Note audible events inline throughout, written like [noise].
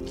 Hello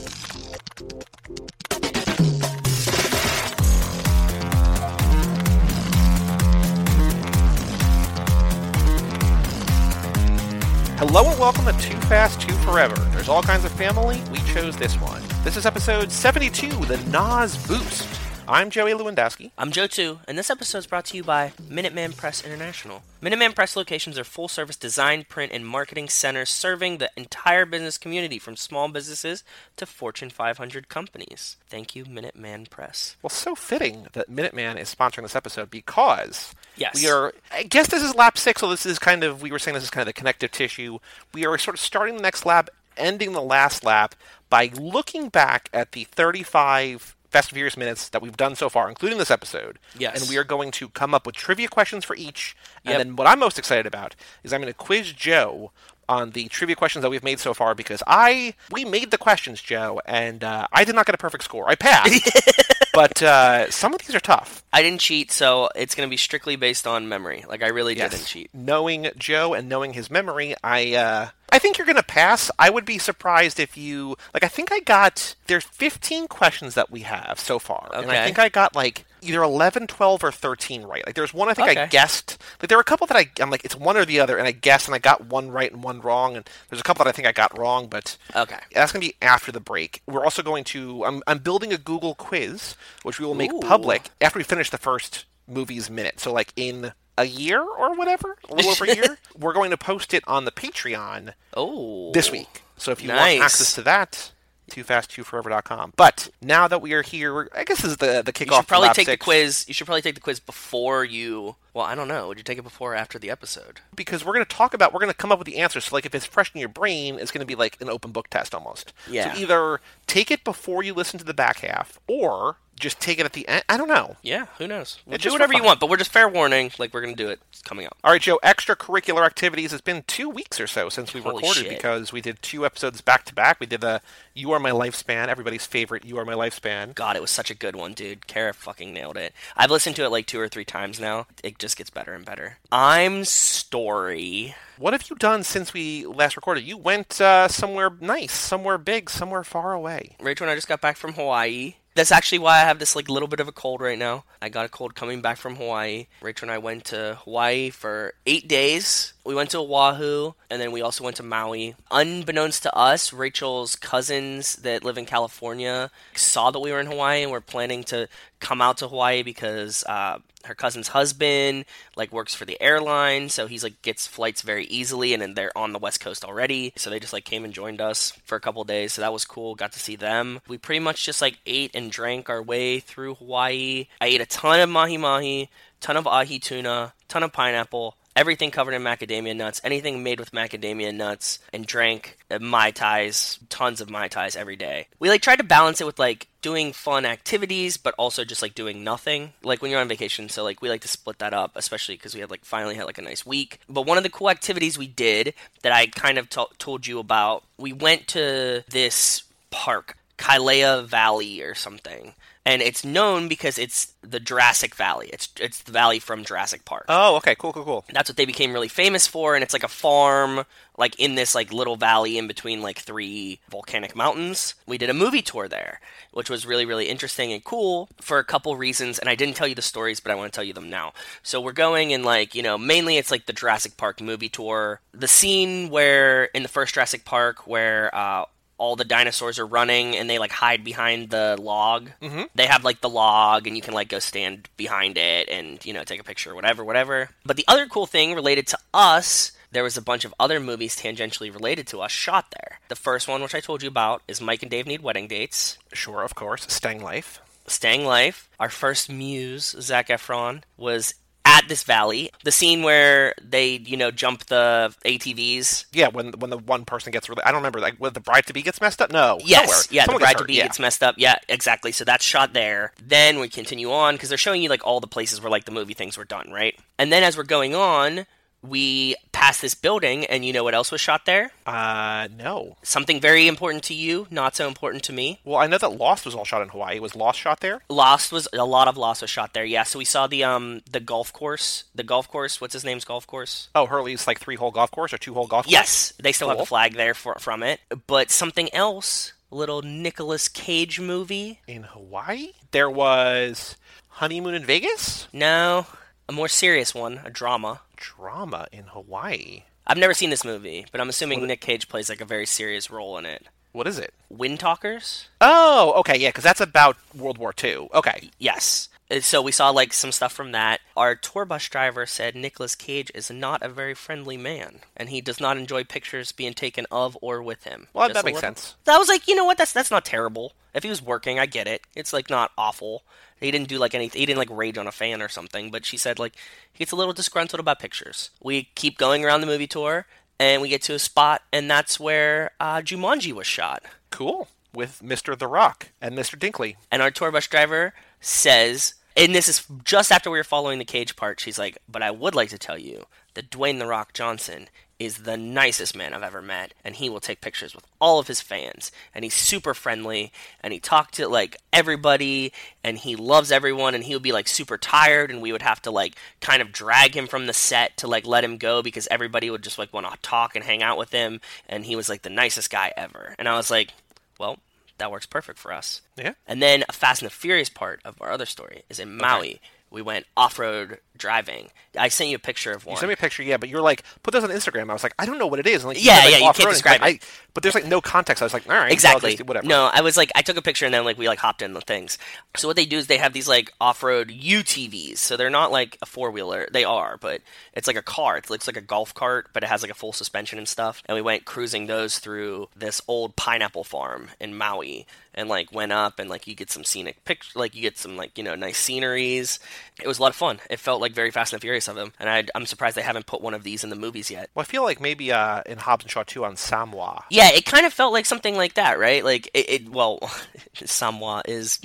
and welcome to Too Fast, Too Forever. There's all kinds of family. We chose this one. This is episode 72, the NOS Boost. I'm Joey Lewandowski. I'm Joe too, and this episode is brought to you by Minuteman Press International. Minuteman Press locations are full service design, print, and marketing centers serving the entire business community from small businesses to Fortune 500 companies. Thank you, Minuteman Press. Well, so fitting that Minuteman is sponsoring this episode because Yes. we are, I guess this is lap six, so this is kind of, we were saying this is kind of the connective tissue. We are sort of starting the next lap, ending the last lap by looking back at the 35 Fast and Furious minutes that we've done so far, including this episode. Yes. And we are going to come up with trivia questions for each. And then what I'm most excited about is I'm going to quiz Joe on the trivia questions that we've made so far because I we made the questions, Joe, and uh, I did not get a perfect score. I passed, [laughs] but uh, some of these are tough. I didn't cheat, so it's going to be strictly based on memory. Like, I really Yes. didn't cheat. Knowing Joe and knowing his memory, I uh, I think you're going to pass. I would be surprised if you like. I think I got there's 15 questions that we have so far, and I think I got like either 11, 12, or 13 right. Like there's one I think I guessed. Like there were a couple that I I'm like it's one or the other, and I guessed and I got one right and one wrong, and there's a couple that I think I got wrong, but Okay. that's going to be after the break. We're also going to. I'm, I'm building a Google quiz, which we will make Ooh. public after we finish the first movie's minute. So, like in a year or whatever, a little over a year, [laughs] we're going to post it on the Patreon Oh. this week. So if you Nice. want access to that, toofast2forever.com. But now that we are here, I guess this is the the kickoff. You should probably take the quiz. You should probably take the quiz before you. Well, I don't know. Would you take it before or after the episode? because we're going to talk about. We're going to come up with the answers. So like if it's fresh in your brain, it's going to be like an open book test almost. Yeah. So either take it before you listen to the back half, or just take it at the end. I don't know. Yeah, who knows? We'll do whatever you want, but we're just fair warning. Like we're gonna do it. It's coming up. All right, Joe. Extracurricular activities. It's been two weeks or so since we Holy recorded shit. because we did two episodes back to back. We did the "You Are My Lifespan," everybody's favorite "You Are My Lifespan." God, it was such a good one, dude. Kara fucking nailed it. I've listened to it like two or three times now. It just gets better and better. I'm Story. What have you done since we last recorded? You went uh, somewhere nice, somewhere big, somewhere far away. Rachel and I just got back from Hawaii. That's actually why I have this like little bit of a cold right now. I got a cold coming back from Hawaii. Rachel and I went to Hawaii for eight days. We went to Oahu, and then we also went to Maui. Unbeknownst to us, Rachel's cousins that live in California saw that we were in Hawaii and were planning to come out to Hawaii because uh, her cousin's husband like works for the airline, so he's like gets flights very easily, and then they're on the west coast already. So they just like came and joined us for a couple days. So that was cool. Got to see them. We pretty much just like ate and drank our way through Hawaii. I ate a ton of mahi mahi, ton of ahi tuna, ton of pineapple. Everything covered in macadamia nuts, anything made with macadamia nuts, and drank uh, mai tais, tons of mai tais every day. We like tried to balance it with like doing fun activities, but also just like doing nothing. Like when you're on vacation, so like we like to split that up, especially because we had like finally had like a nice week. But one of the cool activities we did that I kind of to- told you about, we went to this park, Kailea Valley or something. And it's known because it's the Jurassic Valley. It's it's the valley from Jurassic Park. Oh, okay, cool, cool, cool. that's what they became really famous for and it's like a farm like in this like little valley in between like three volcanic mountains. We did a movie tour there which was really really interesting and cool for a couple reasons and i didn't tell you the stories but i want to tell you them now. So we're going and like you know mainly it's like the jurassic park movie tour. The scene where in the first jurassic park where uh all the dinosaurs are running and they like hide behind the log. Mm-hmm. They have like the log and you can like go stand behind it and you know take a picture or whatever, whatever. But the other cool thing related to us, there was a bunch of other movies tangentially related to us shot there. The first one, which I told you about, is Mike and Dave Need Wedding Dates. Sure, of course. Stang Life. Stang Life. Our first muse, Zac Efron, was at this valley. The scene where they, you know, jump the ATVs. Yeah, when when the one person gets really, I don't remember, like, when the bride to be gets messed up. No, Yes, somewhere. yeah, Someone the bride to be yeah. gets messed up. Yeah, exactly. So that's shot there. Then we continue on because they're showing you like all the places where like the movie things were done, right? And then as we're going on, we pass this building, and you know what else was shot there? Uh, no. Something very important to you, not so important to me. Well, I know that Lost was all shot in Hawaii. Was Lost shot there? Lost was a lot of Lost was shot there. Yeah, so we saw the um the golf course, the golf course. What's his name's golf course? Oh, Hurley's like three hole golf course or two hole golf course? Yes, they still have Cool. the flag there for, from it. But something else little Nicolas Cage movie. In Hawaii, there was Honeymoon in Vegas. No, a more serious one, a drama. Drama in Hawaii. I've never seen this movie, but I'm assuming Nick Cage plays like a very serious role in it. What is it? Windtalkers? Oh, okay, yeah, because that's about World War II. Okay, Yes. Uh, So we saw like some stuff from that. Our tour bus driver said Nicolas Cage is not a very friendly man, and he does not enjoy pictures being taken of or with him. Well, Just that makes little- sense. I was like, you know what? That's that's not terrible. If he was working, I get it. It's like not awful. He didn't do like anything. He didn't like rage on a fan or something. But she said like he gets a little disgruntled about pictures. We keep going around the movie tour, and we get to a spot, and that's where uh, Jumanji was shot. cool. With Mr. The Rock and Mr. Dinkley. And our tour bus driver says, and this is just after we were following the cage part, she's like, but I would like to tell you that Dwayne The Rock Johnson is the nicest man I've ever met, and he will take pictures with all of his fans, and he's super friendly, and he talked to like everybody, and he loves everyone, and he would be like super tired, and we would have to like kind of drag him from the set to like let him go because everybody would just like want to talk and hang out with him, and he was like the nicest guy ever, and I was like, well, that works perfect for us. Yeah. And then a Fast and the Furious part of our other story is in Maui. We went off road driving. I sent you a picture of one. You sent me a picture, yeah, but you're like, put this on Instagram. I was like, I don't know what it is. And like, Yeah, said, like, yeah, you off-road, can't describe I, it. but there's like no context. I was like, all right, exactly. just whatever. No, I was like, I took a picture and then like we like hopped in the things. So what they do is they have these like off road UTVs. So they're not like a four wheeler. They are, but it's like a car. It looks like a golf cart, but it has like a full suspension and stuff. And we went cruising those through this old pineapple farm in Maui. And like went up and like you get some scenic pictures, like you get some like you know nice sceneries. It was a lot of fun. It felt like very Fast and Furious of them, and I, I'm surprised they haven't put one of these in the movies yet. Well, I feel like maybe uh, in Hobbs and Shaw 2 on Samoa. Yeah, it kind of felt like something like that, right? Like it, it well, [laughs] Samoa is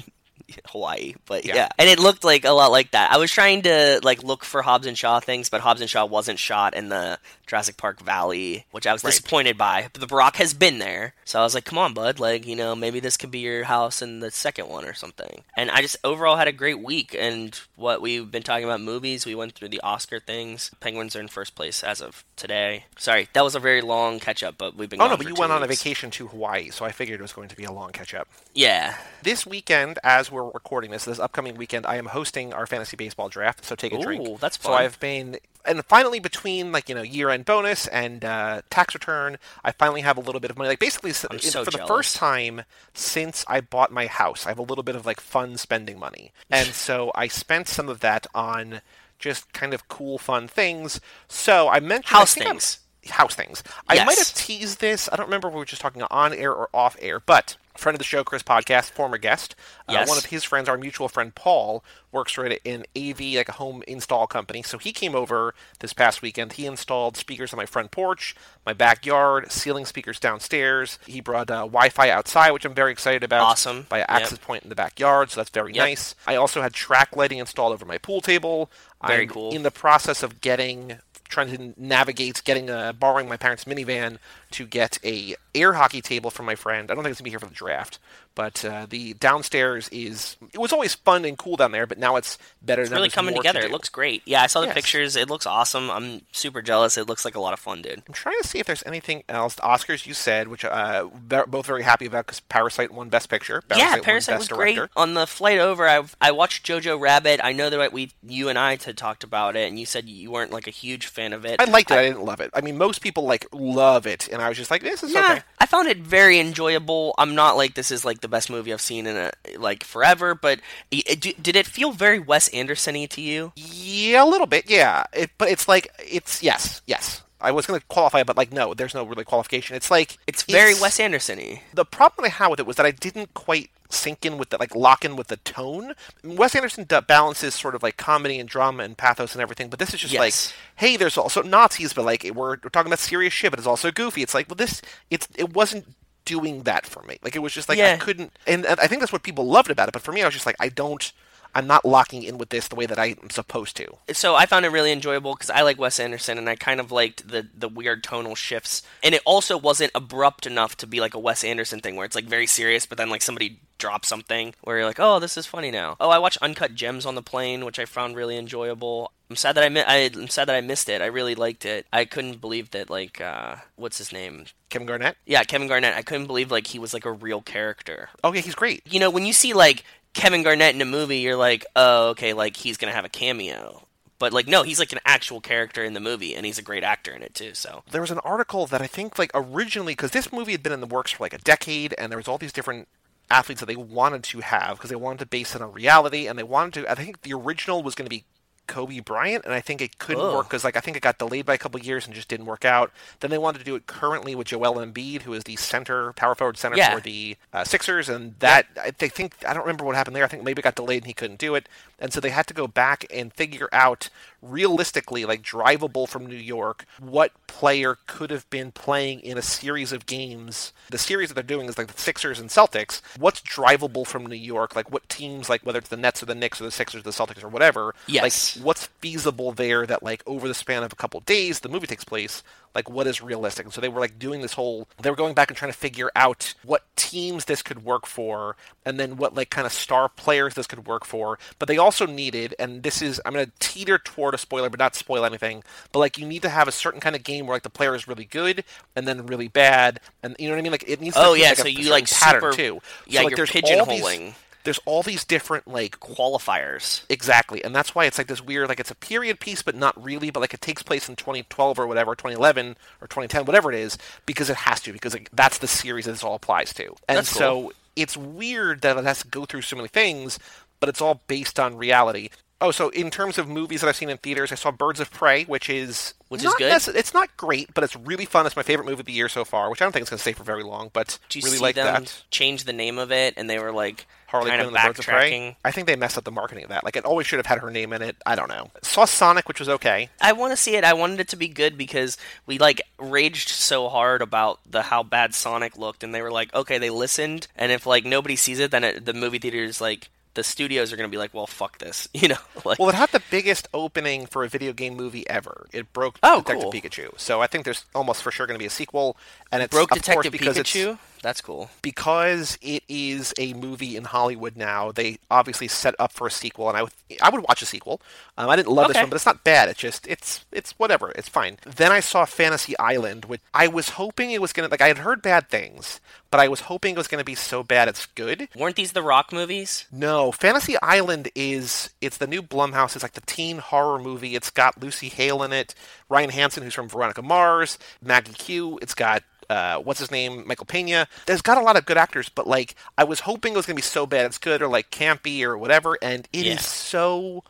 [laughs] Hawaii, but yeah. Yeah. and it looked like a lot like that. I was trying to like look for Hobbs and Shaw things, but Hobbs and Shaw wasn't shot in the Jurassic Park Valley, which I was Right. disappointed by. But the Rock has been there, so I was like, "Come on, bud! Like, you know, maybe this could be your house in the second one or something." And I just overall had a great week. And what we've been talking about movies, we went through the Oscar things. Penguins are in first place as of today. Sorry, that was a very long catch up, but we've been. Oh, no, but you went on a vacation to Hawaii, so I figured it was going to be a long catch up. Yeah, This weekend, as we're recording this, this upcoming weekend, I am hosting our fantasy baseball draft. So take a drink. Ooh, that's So. I've been, and finally between like you know year end bonus and uh, tax return, I finally have a little bit of money. Like basically, I'm so for the first time since I bought my house, I have a little bit of like fun spending money, and [laughs] so I spent some of that on just kind of cool, fun things. So I mentioned I House I'm- things. house things. I might have teased this. I don't remember if we were just talking on air or off air, but friend of the show, Chris Podcast, former guest, Yes. uh, one of his friends, our mutual friend Paul, works for an AV, like a home install company. So he came over this past weekend. He installed speakers on my front porch, my backyard, ceiling speakers downstairs. He brought uh, Wi-Fi outside, which I'm very excited about. Awesome. By an Yep. access point in the backyard, so that's very Yep. nice. I also had track lighting installed over my pool table. Very I'm cool. In the process of getting trying to navigate getting uh, borrowing my parents' minivan to get a air hockey table from my friend. I don't think it's gonna be here for the draft, but uh, the downstairs is. It was always fun and cool down there, but now it's better. It's really coming together. To it looks great. Yeah, I saw the Yes. pictures. It looks awesome. I'm super jealous. It looks like a lot of fun, dude. I'm trying to see if there's anything else. The Oscars, you said, which uh, both very happy about because Parasite won Best Picture. yeah, Parasite was great. On the flight over, I I watched Jojo Rabbit. I know that we you and I had talked about it, and you said you weren't like a huge fan of it. I liked it. I, didn't love it. I mean, most people like love it, and I was just like, this is yeah, okay. I found it very enjoyable. I'm not like this is like the best movie I've seen in a like forever, but it, it- did it feel very Wes Anderson-y to you? Yeah, a little bit. Yeah, it, but it's like it's yes, yes. I was going to qualify, it, but like no, there's no really qualification. It's like It's very Wes Anderson-y. The problem I had with it was that I didn't quite sink in with the like lock in with the tone. Wes Anderson balances sort of like comedy and drama and pathos and everything, but this is just Yes. like, hey, there's also Nazis, but like we're, we're talking about serious shit, but it's also goofy. It's like, well, this it's it wasn't doing that for me. Like it was just like I couldn't, and, and I think that's what people loved about it. But for me, I was just like, I don't. I'm not locking in with this the way that I'm supposed to. so I found it really enjoyable because I like Wes Anderson and I kind of liked the the weird tonal shifts, and it also wasn't abrupt enough to be like a Wes Anderson thing where it's like very serious, but then like somebody drop something where you're like, oh, this is funny now. Oh, I watched Uncut Gems on the plane, which I found really enjoyable. I'm sad that I, mi- I am sad that I missed it. I really liked it. I couldn't believe that like uh, what's his name? Kevin Garnett. Yeah, Kevin Garnett. I couldn't believe like he was like a real character. Oh yeah, he's great. You know, when you see like Kevin Garnett in a movie, you're like, oh, okay, like he's gonna have a cameo. But like, no, he's like an actual character in the movie, and he's a great actor in it too. So There was an article that I think like originally because this movie had been in the works for like a decade, and there was all these different athletes that they wanted to have because they wanted to base it on reality, and they wanted to. I think the original was going to be Kobe Bryant, and I think it couldn't Ugh. work because like I think it got delayed by a couple years and just didn't work out. Then they wanted to do it currently with Joel Embiid, who is the center, power forward center Yeah. for the uh, Sixers, and that I they think I don't remember what happened there. I think maybe it got delayed and he couldn't do it, and so they had to go back and figure out realistically, like drivable from New York, what player could have been playing in a series of games. The series that they're doing is like the Sixers and Celtics. What's drivable from New York? Like what teams, like whether it's the Nets or the Knicks or the Sixers, or the Celtics or whatever. Yes. Like what's feasible there that like over the span of a couple of days the movie takes place like what is realistic? And so they were like doing this whole they were going back and trying to figure out what teams this could work for and then what like kind of star players this could work for. But they also needed and this is i'm going to teeter toward a spoiler but not spoil anything but like you need to have a certain kind of game where like the player is really good and then really bad and you know what i mean? Like it needs to Oh, be, yeah, like, a so you, certain like, pattern super- too. Yeah, so, like, you're there's pigeonholing. There's all these different like qualifiers. Exactly, and that's why it's like this weird, like it's a period piece, but not really. But like it takes place in 2012 or whatever, 2011 or 2010, whatever it is, because it has to, because like, that's the series that this all applies to. And That's so cool. it's weird that it has to go through so many things, but it's all based on reality. Oh, so in terms of movies that I've seen in theaters, I saw Birds of Prey, which is Which is good? necess- it's not great, but it's really fun. It's my favorite movie of the year so far, which I don't think it's going to stay for very long, but Do you really see like them that. change the name of it, and they were like Harley Quinn and the Birds of Prey. I think they messed up the marketing of that. Like it always should have had her name in it. I don't know. Saw Sonic, which was okay. I want to see it. I wanted it to be good because we like raged so hard about the how bad Sonic looked, and they were like, okay, they listened, and if like nobody sees it, then it, the movie theater is like the studios are gonna be like, well, fuck this, [laughs] you know? like, Well, it had the biggest opening for a video game movie ever. It broke Oh, Detective cool. Pikachu. So I think there's almost for sure going to be a sequel, and it's broke Detective course because it's Pikachu. That's cool. because it is a movie in Hollywood now. They obviously set up for a sequel, and I would I would watch a sequel. Um, I didn't love this one, but it's not bad. It's just it's it's whatever. It's fine. Then I saw Fantasy Island, which I was hoping it was gonna like I had heard bad things, but I was hoping it was gonna be so bad it's good. Weren't these the Rock movies? No, Fantasy Island is it's the new Blumhouse. It's like the teen horror movie. It's got Lucy Hale in it, Ryan Hansen, who's from Veronica Mars, Maggie Q. It's got uh, what's his name, Michael Pena. There's got a lot of good actors, but like I was hoping it was gonna be so bad it's good or like campy or whatever, and it is so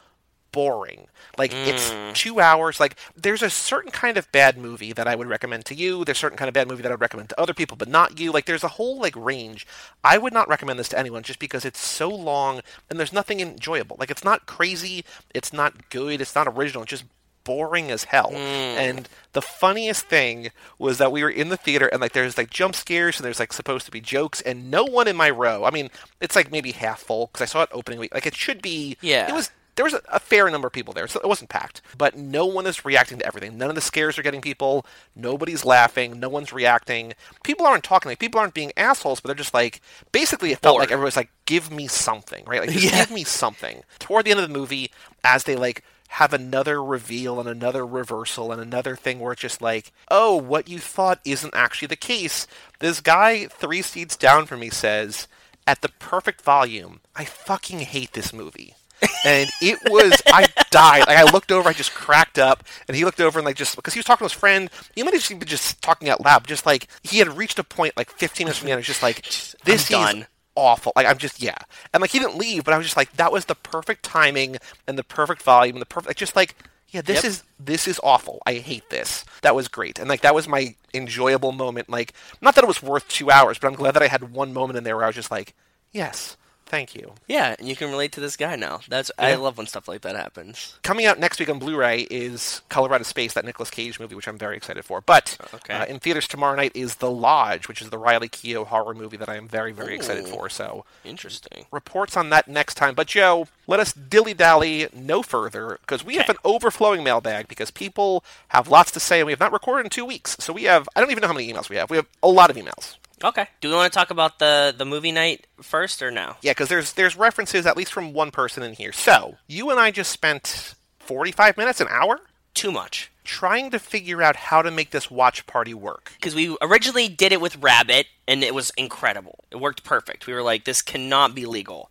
boring. Like it's hmm. two hours. Like there's a certain kind of bad movie that I would recommend to you. There's a certain kind of bad movie that I would recommend to other people, but not you. Like there's a whole like range. I would not recommend this to anyone just because it's so long and there's nothing enjoyable. Like it's not crazy. It's not good. It's not original. It's just boring as hell. Hmm. And the funniest thing was that we were in the theater and like there's like jump scares and there's like supposed to be jokes and no one in my row. I mean, it's like maybe half full because I saw it opening week. Like it should be. Yeah. It was there was a, a fair number of people there, so it wasn't packed. But no one is reacting to everything. None of the scares are getting people. Nobody's laughing. No one's reacting. People aren't talking. Like people aren't being assholes, but they're just like basically it felt Bored. like everybody's like, "Give me something," right? Like just [laughs] Yeah. give me something. Toward the end of the movie, as they like have another reveal and another reversal and another thing where it's just like, oh, what you thought isn't actually the case. This guy three seats down from me says, at the perfect volume, I fucking hate this movie. And it was I died. Like I looked over, I just cracked up, and he looked over and like just because he was talking to his friend, he might have just been just talking out loud, just like he had reached a point like 15 minutes from the end, it was just like this is awful. Like I'm just yeah, and like he didn't leave, but I was just like that was the perfect timing and the perfect volume and the perfect like, just like yeah, this Yep. is this is awful. I hate this. That was great, and like that was my enjoyable moment. Like not that it was worth two hours, but I'm glad that I had one moment in there where I was just like, yes, thank you. Yeah, and you can relate to this guy now. That's I love when stuff like that happens. Coming out next week on Blu-ray is Color Out of Space, that Nicolas Cage movie, which I'm very excited for. But Okay. uh, in theaters tomorrow night is The Lodge, which is the Riley Keough horror movie that I am very, very excited for. So Interesting. reports on that next time. But Joe, let us dilly dally no further because we have Okay. an overflowing mailbag because people have lots to say and we have not recorded in two weeks. So we have I don't even know how many emails we have. We have a lot of emails. Okay. Do we want to talk about the the movie night first or no? Yeah, because there's there's references at least from one person in here. So you and I just spent 45 minutes, an hour, Too much. trying to figure out how to make this watch party work. Because we originally did it with Rabbit, and it was incredible. It worked perfect. We were like, this cannot be legal.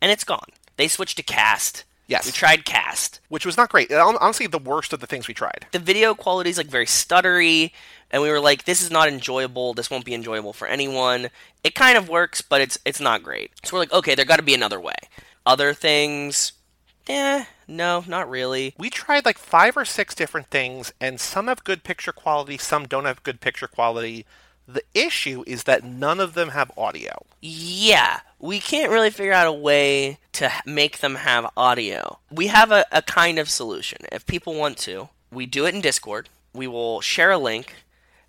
And it's gone. They switched to Kast. Yes. We tried Kast. Which was not great. Honestly, the worst of the things we tried. The video quality is like very stuttery, and we were like, this is not enjoyable. This won't be enjoyable for anyone. It kind of works, but it's it's not great. So we're like, okay, there got to be another way. Other things, eh, no, not really. We tried like five or six different things, and some have good picture quality, some don't have good picture quality. The issue is that none of them have audio. Yeah, we can't really figure out a way to make them have audio. We have a, a kind of solution. If people want to, we do it in Discord. We will share a link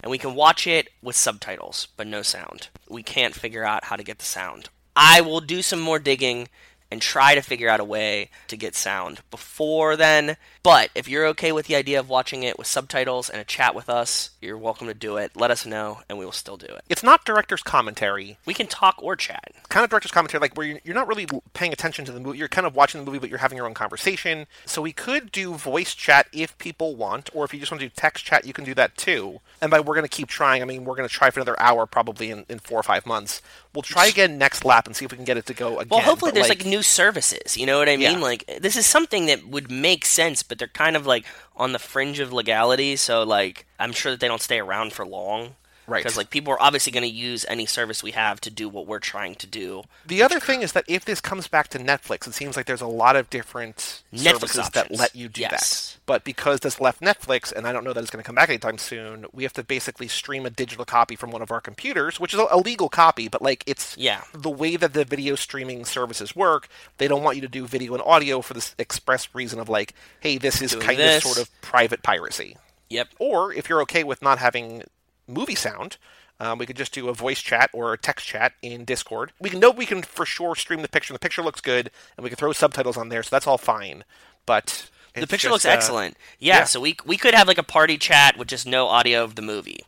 and we can watch it with subtitles, but no sound. We can't figure out how to get the sound. I will do some more digging and try to figure out a way to get sound before then. But if you're okay with the idea of watching it with subtitles and a chat with us, you're welcome to do it. Let us know and we will still do it. It's not director's commentary. We can talk or chat. kind of director's commentary, like where you're, you're not really paying attention to the movie. You're kind of watching the movie, but you're having your own conversation. So we could do voice chat if people want, or if you just want to do text chat, you can do that too. And by we're going to keep trying, I mean we're going to try for another hour, probably in, in four or five months. We'll try again next lap and see if we can get it to go again. Well, hopefully But, there's like, new services. You know what I mean? Yeah. Like this is something that would make sense, but they're kind of like on the fringe of legality. So like I'm sure that they don't stay around for long. Right. Because like people are obviously going to use any service we have to do what we're trying to do. The other thing is that if this comes back to Netflix, it seems like there's a lot of different Netflix services that let you do Yes. that. But because this left Netflix, and I don't know that it's going to come back anytime soon, we have to basically stream a digital copy from one of our computers, which is a a legal copy, but like it's Yeah. the way that the video streaming services work. They don't want you to do video and audio for this express reason of like, hey, this is Doing kind this. of sort of private piracy. Yep. Or if you're okay with not having movie sound, um, we could just do a voice chat or a text chat in Discord. We can know we can for sure stream the picture. The picture looks good, and we can throw subtitles on there, so that's all fine. But The picture just, looks uh, excellent. Yeah, yeah. so we we could have like a party chat with just no audio of the movie.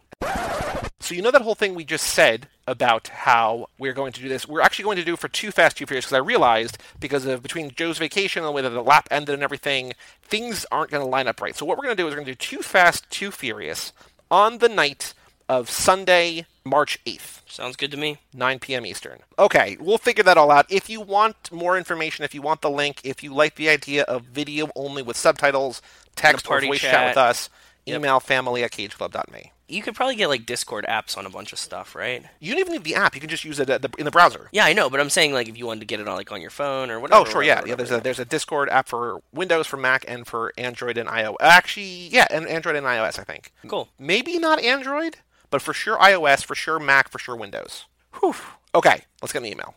So you know that whole thing we just said about how we're going to do this. We're actually going to do it for two Fast, Too Furious because I realized because of between Joe's vacation and the way that the lap ended and everything, things aren't going to line up right. So what we're going to do is we're going to do two Fast, Too Furious on the night of Sunday, March 8th. Sounds good to me. 9 p.m. Eastern. Okay, we'll figure that all out. If you want more information, if you want the link, if you like the idea of video only with subtitles, text or voice chat. chat. with us, Yep. email family at cageclub.me. You could probably get like Discord apps on a bunch of stuff, right? You don't even need the app. You can just use it at the, in the browser. Yeah, I know, but I'm saying like if you wanted to get it on like on your phone or oh, whatever. Oh, sure, yeah, whatever, yeah. There's a there's a Discord app for Windows, for Mac, and for Android and iOS. Actually, yeah, and Android and iOS, I think. cool. Maybe not Android, but for sure iOS, for sure Mac, for sure Windows. Whew. Okay, let's get an email.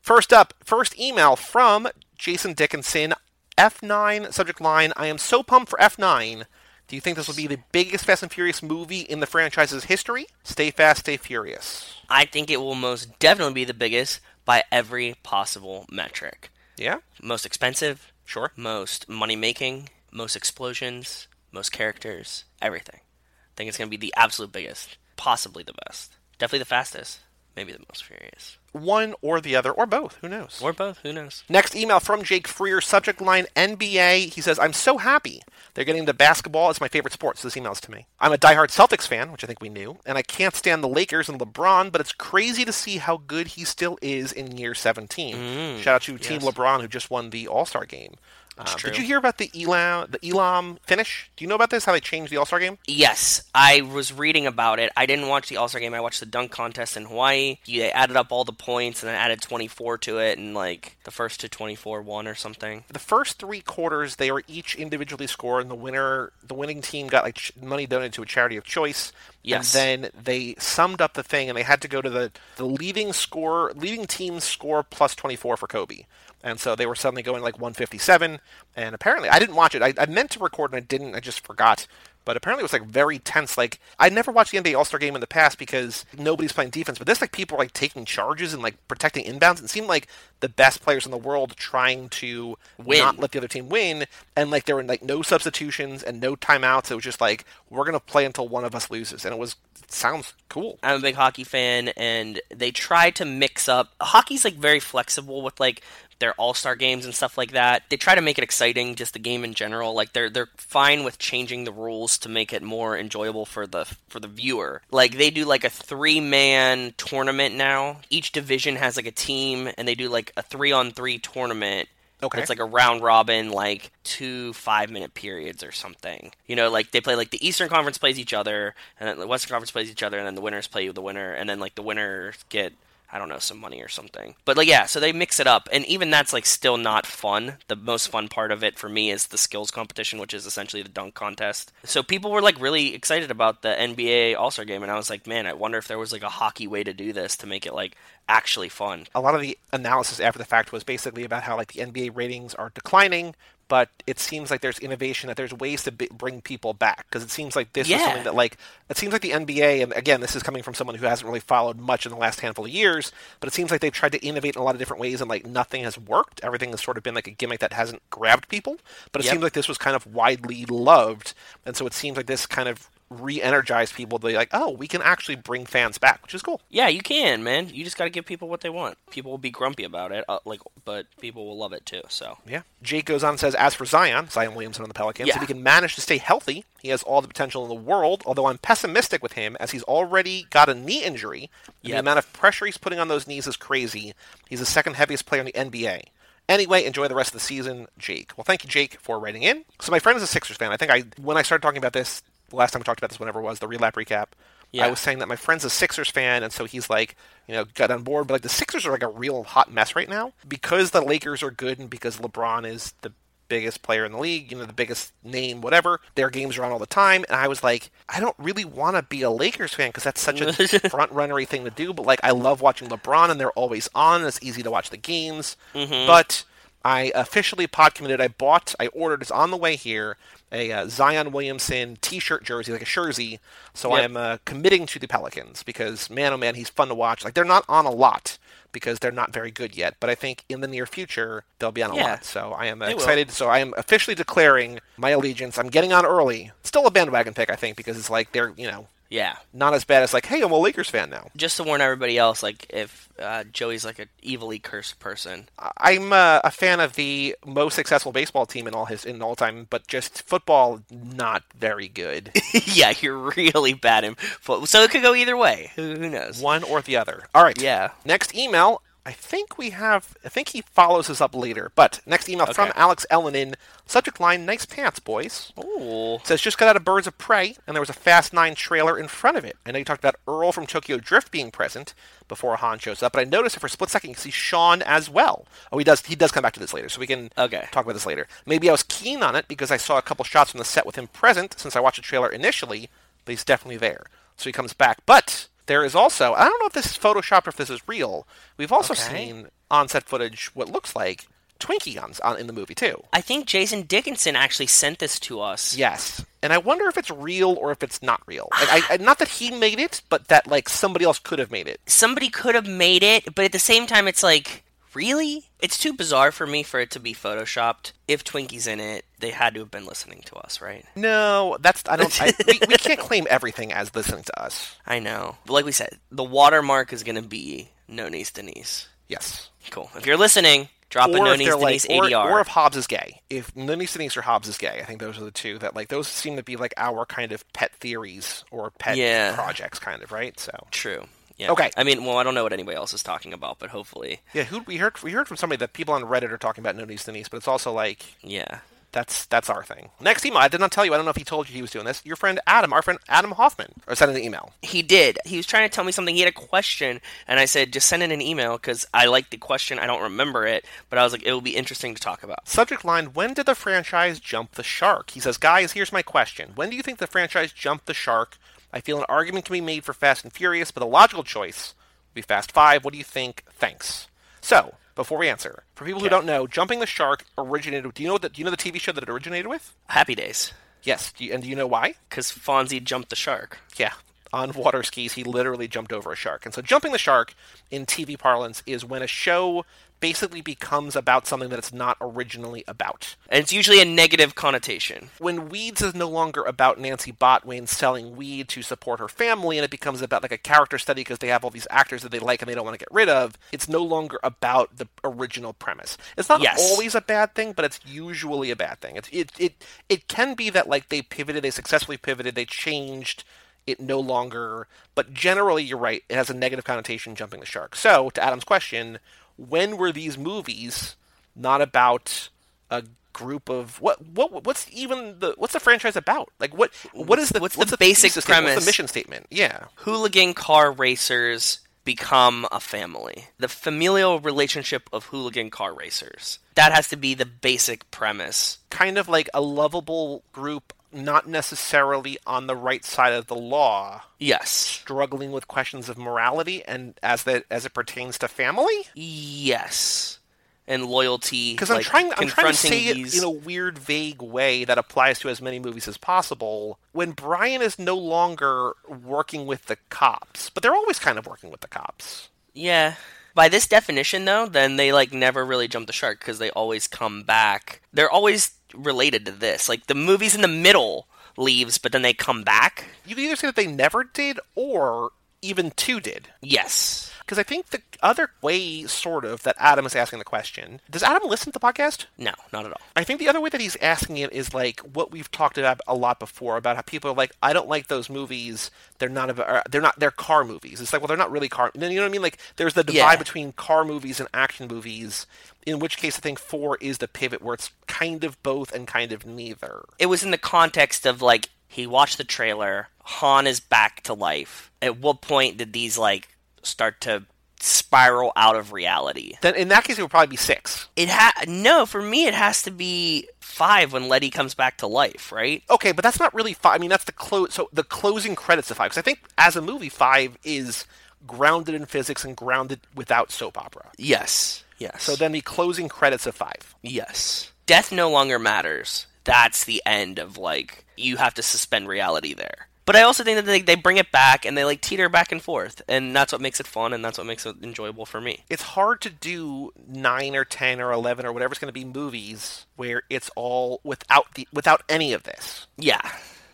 First up, first email from Jason Dickinson, F9 subject line. I am so pumped for F9. Do you think this will be the biggest Fast and Furious movie in the franchise's history? Stay fast, stay furious. I think it will most definitely be the biggest by every possible metric. Yeah, Most expensive, sure. most money making, most explosions, most characters, everything. I think it's going to be the absolute biggest, possibly the best. Definitely the fastest, maybe the most furious. One or the other, or both. Who knows? Or both, who knows? Next email from Jake Freer, subject line NBA. He says, I'm so happy they're getting to basketball. It's my favorite sport, so this email's to me. I'm a diehard Celtics fan, which I think we knew, and I can't stand the Lakers and LeBron, but it's crazy to see how good he still is in year 17. Mm, Shout out to Team. LeBron, who just won the All Star game. Uh, did you hear about the Elam, the Elam finish? Do you know about this? How they changed the All Star game? Yes, I was reading about it. I didn't watch the All Star game. I watched the dunk contest in Hawaii. They added up all the points and then added 24 to it, and like the first to 24 won or something. the first three quarters they were each individually scored and the winner the winning team got like ch- money donated to a charity of choice Yes. and then they summed up the thing and they had to go to the the leading score leading team score plus 24 for kobe and so they were suddenly going like 157 and apparently i didn't watch it i, I meant to record and i didn't i just forgot but apparently it was like very tense. Like I never watched the NBA All Star game in the past because nobody's playing defense, but this like people are like taking charges and like protecting inbounds. It seemed like the best players in the world trying to Win. not let the other team win, and like there were like no substitutions and no timeouts. It was just like we're gonna play until one of us loses, and it was it sounds cool. I'm a big hockey fan, and they try to mix up. Hockey's like very flexible with like their All Star games and stuff like that. They try to make it exciting, just the game in general. Like they're they're fine with changing the rules to make it more enjoyable for the for the viewer. Like they do like a three man tournament now. Each division has like a team, and they do like a three on three tournament. Okay. It's like a round robin, like two five minute periods or something. You know, like they play like the Eastern Conference plays each other, and then the Western Conference plays each other, and then the winners play the winner, and then like the winners get I don't know some money or something. But like yeah, so they mix it up, and even that's like still not fun. The most fun part of it for me is the skills competition, which is essentially the dunk contest. So people were like really excited about the NBA All Star game, and I was like, man, I wonder if there was like a hockey way to do this to make it like actually fun. a lot of the analysis after the fact was basically about how like the NBA ratings are declining, but it seems like there's innovation that there's ways to b- bring people back because it seems like this is something that like it seems like the NBA and again this is coming from someone who hasn't really followed much in the last handful of years, but it seems like they've tried to innovate in a lot of different ways and like nothing has worked. Everything has sort of been like a gimmick that hasn't grabbed people, but it Yep. seems like this was kind of widely loved, and so it seems like this kind of re-energized people to be like, oh, we can actually bring fans back, which is cool. Yeah, you can, man. You just got to give people what they want. People will be grumpy about it, uh, like, but people will love it too. So Yeah. Jake goes on and says, as for Zion, Zion Williamson on the Pelicans, Yeah. if he can manage to stay healthy, he has all the potential in the world, although I'm pessimistic with him as he's already got a knee injury. and The amount of pressure he's putting on those knees is crazy. He's the second heaviest player in the NBA. Anyway, enjoy the rest of the season, Jake. Well, thank you, Jake, for writing in. So my friend is a Sixers fan. I think I when I started talking about this, last time we talked about this, whenever it was, the relap recap, Yeah. I was saying that my friend's a Sixers fan, and so he's like, you know, got on board. But like the Sixers are like a real hot mess right now because the Lakers are good and because LeBron is the biggest player in the league, you know, the biggest name, whatever. Their games are on all the time, and I was like, I don't really want to be a Lakers fan because that's such a [laughs] front runnery thing to do. But like, I love watching LeBron, and they're always on. And it's easy to watch the games, mm-hmm. but. I officially pod committed. I bought, I ordered, it's on the way here, a uh, Zion Williamson T-shirt jersey, like a jersey. So I'm uh, committing to the Pelicans because man, oh man, he's fun to watch. Like they're not on a lot because they're not very good yet, but I think in the near future they'll be on a Yeah. lot. So I am uh, They will. excited. So I am officially declaring my allegiance. I'm getting on early. Still a bandwagon pick, I think, because it's like they're you know yeah, not as bad as like, hey, I'm a Lakers fan now. just to warn everybody else, like if uh, Joey's like an evilly cursed person, I'm uh, a fan of the most successful baseball team in all his in all time, but just football not very good. [laughs] yeah, you're really bad in football. So it could go either way. Who, who knows? One or the other. All right. Yeah. Next email. I think we have. I think he follows us up later. But next email from Okay. Alex Ellenin. Subject line: Nice pants, boys. Ooh. Says just got out of Birds of Prey, and there was a Fast Nine trailer in front of it. I know you talked about Earl from Tokyo Drift being present before Han shows up, but I noticed that for a split second you see Sean as well. Oh, he does. He does come back to this later, so we can Okay. talk about this later. Maybe I was keen on it because I saw a couple shots from the set with him present since I watched the trailer initially, but he's definitely there. So he comes back. But there is also I don't know if this is photoshopped or if this is real. We've also Okay. seen on-set footage what looks like Twinkie guns on in the movie too. I think Jason Dickinson actually sent this to us. Yes, and I wonder if it's real or if it's not real. Like, I, I, not that he made it, but that like somebody else could have made it. Somebody could have made it, but at the same time, it's like, really? It's too bizarre for me for it to be photoshopped. If Twinkie's in it, they had to have been listening to us, right? No, that's I don't. I, we, we can't [laughs] claim everything as listening to us. I know. But like we said, the watermark is going to be no niece Denise. Yes. Cool. If you're listening, drop a or no if Denise like, or, ADR. or if Hobbs is gay. If Denise Denise or Hobbs is gay, I think those are the two that like those seem to be like our kind of pet theories or pet Yeah. projects, kind of right. So True. Yeah. Okay. I mean, well, I don't know what anybody else is talking about, but hopefully, yeah, who we heard we heard from somebody that people on Reddit are talking about Denise Denise, but it's also like yeah. That's that's our thing. Next email. I did not tell you. I don't know if he told you he was doing this. Your friend Adam, our friend Adam Hoffman, or sent an email. He did. He was trying to tell me something. He had a question, and I said, just send in an email because I like the question. I don't remember it, but I was like, it will be interesting to talk about. Subject line: When did the franchise jump the shark? He says, guys, here's my question: When do you think the franchise jumped the shark? I feel an argument can be made for Fast and Furious, but the logical choice would be Fast Five. What do you think? Thanks. So. Before we answer, for people who don't know, Jumping the Shark originated. Do you know the Do you know the TV show that it originated with? Happy Days. Yes, do you, and do you know why? Because Fonzie jumped the shark. Yeah, on water skis, he literally jumped over a shark. And so, jumping the shark in TV parlance is when a show basically becomes about something that it's not originally about. And it's usually a negative connotation. When Weeds is no longer about Nancy Botwin selling weed to support her family and it becomes about like a character study because they have all these actors that they like and they don't want to get rid of, it's no longer about the original premise. It's not Yes. always a bad thing, but it's usually a bad thing. It's, it, it, it can be that like they pivoted, they successfully pivoted, they changed it no longer, but generally you're right, it has a negative connotation jumping the shark. So, to Adam's question, when were these movies not about a group of what what what's even the what's the franchise about? Like what what is the What's the the basic thesis statement? What's premise? the mission statement? Yeah. Hooligan car racers become a family. The familial relationship of hooligan car racers. That has to be the basic premise. Kind of like a lovable group not necessarily on the right side of the law, Yes. struggling with questions of morality and as that as it pertains to family? Yes. And loyalty. Because I'm trying, I'm trying to say these... it in a weird, vague way that applies to as many movies as possible. When Brian is no longer working with the cops, but they're always kind of working with the cops. Yeah. By this definition, though, then they like never really jump the shark because they always come back. They're always related to this. Like the movies in the middle leaves, but then they come back. You can either say that they never did, or even two did. Yes. Because I think the other way, sort of, that Adam is asking the question. Does Adam listen to the podcast? No, not at all. I think the other way that he's asking it is like what we've talked about a lot before about how people are like, I don't like those movies. They're not about, uh, they're not they're car movies. It's like, well, they're not really car. You know what I mean? Like, there's the divide Yeah. between car movies and action movies. In which case, I think four is the pivot where it's kind of both and kind of neither. It was in the context of like he watched the trailer. Han is back to life. At what point did these like start to spiral out of reality? Then in that case, it would probably be six. It ha no for me. It has to be five when Letty comes back to life, right? Okay, but that's not really five. I mean, that's the close. So the closing credits of five. Because I think as a movie, five is grounded in physics and grounded without soap opera. Yes. Yes. So then the closing credits of five. Yes. Death no longer matters. That's the end of like you have to suspend reality there. But I also think that they, they bring it back and they like teeter back and forth, and that's what makes it fun and that's what makes it enjoyable for me. It's hard to do nine or ten or eleven or whatever it's going to be movies where it's all without the without any of this. Yeah.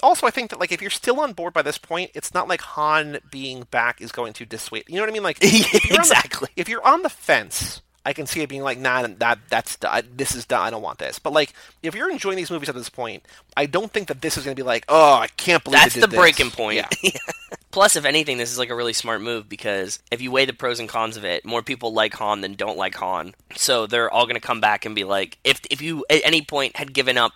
Also, I think that like if you're still on board by this point, it's not like Han being back is going to dissuade. You know what I mean? Like [laughs] if you're the- exactly. if you're on the fence, I can see it being like, nah, that that's done. This is done. I don't want this. But like, if you're enjoying these movies at this point, I don't think that this is going to be like, oh, I can't believe That's they the this." breaking point. Yeah. [laughs] Plus, if anything, this is like a really smart move because if you weigh the pros and cons of it, more people like Han than don't like Han. So they're all going to come back and be like, if if you at any point had given up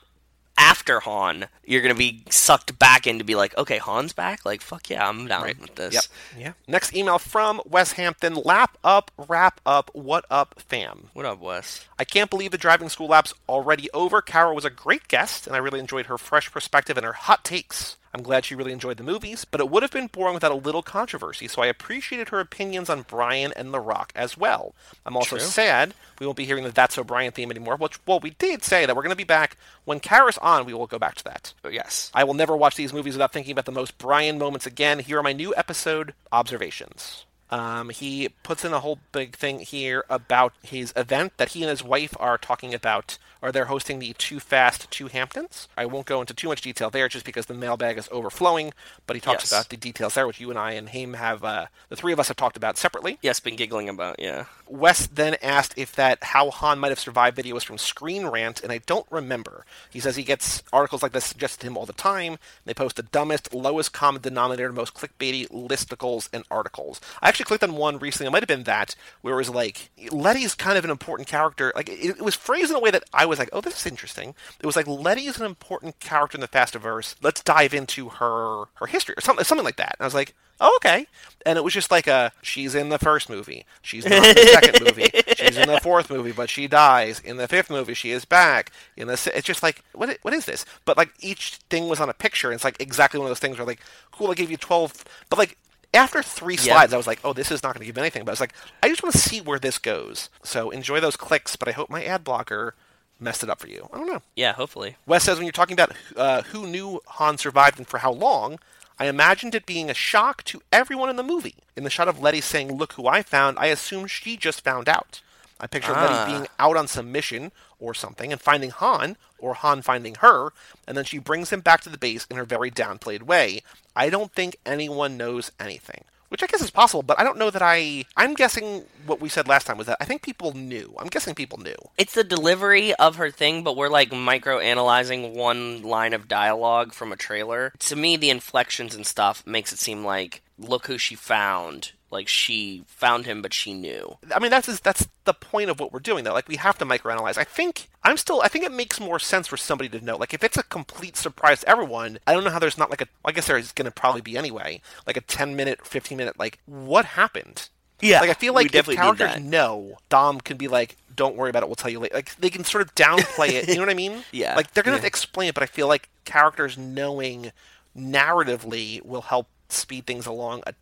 after Han, you're going to be sucked back in to be like, okay, Han's back. Like, fuck yeah, I'm down with this. Yep. Yeah. Next email from Wes Hampton. Lap up, wrap up, what up, fam? What up, Wes? I can't believe the driving school lap's already over. Carol was a great guest, and I really enjoyed her fresh perspective and her hot takes. I'm glad she really enjoyed the movies, but it would have been boring without a little controversy, so I appreciated her opinions on Brian and The Rock as well. I'm also True. sad we won't be hearing the That's So Brian theme anymore, which, well, we did say that we're going to be back. When Kara's on, we will go back to that. But yes. I will never watch these movies without thinking about the most Brian moments again. Here are my new episode observations. Um, he puts in a whole big thing here about his event that he and his wife are talking about, or they're hosting the Too Fast Two Hamptons. I won't go into too much detail there, just because the mailbag is overflowing. But he talks Yes. about the details there, which you and I and him have, uh, the three of us have talked about separately. Yes, been giggling about, yeah. Wes then asked if that How Han Might Have Survived video was from Screen Rant, and I don't remember. He says he gets articles like this suggested to him all the time. They post the dumbest, lowest common denominator, most clickbaity listicles and articles. I actually clicked on one recently, it might have been that, where it was like, Letty's kind of an important character. Like, it, it was phrased in a way that I was like, oh, this is interesting. It was like, Letty's an important character in the Fastiverse. Let's dive into her her history, or something, something like that. And I was like, oh, okay. And it was just like a she's in the first movie, she's not in the second movie, she's in the [laughs] fourth movie, but she dies. In the fifth movie, she is back. In the it's just like what what is this? But like each thing was on a picture, and it's like exactly one of those things where like cool, I gave you twelve, but like. After three slides, I was like, "Oh, this is not going to give me anything." But I was like, "I just want to see where this goes." So enjoy those clicks, but I hope my ad blocker messed it up for you. I don't know. Yeah, hopefully. Wes says when you're talking about uh, who knew Han survived and for how long, I imagined it being a shock to everyone in the movie. In the shot of Letty saying, Look who I found, I assumed she just found out. I picture Ah. Letty being out on some mission or something and finding Han, or Han finding her, and then she brings him back to the base in her very downplayed way. I don't think anyone knows anything. Which I guess is possible, but I don't know that I. I'm guessing what we said last time was that I think people knew. I'm guessing people knew. It's the delivery of her thing, but we're like micro analyzing one line of dialogue from a trailer. To me, the inflections and stuff makes it seem like, look who she found. Like she found him, but she knew. I mean, that's that's the point of what we're doing, though. Like, we have to microanalyze. I think I'm still. I think it makes more sense for somebody to know. Like, if it's a complete surprise to everyone, I don't know how there's not like a. I guess there's going to probably be anyway. Like a 10 minute, 15 minute. Like, what happened? Yeah, Like, I feel like if definitely need characters know, Dom can be like, "Don't worry about it. We'll tell you later." Like, they can sort of downplay it. You know what I mean? [laughs] Yeah, Like, they're going to have to explain it, but I feel like characters knowing narratively will help speed things along a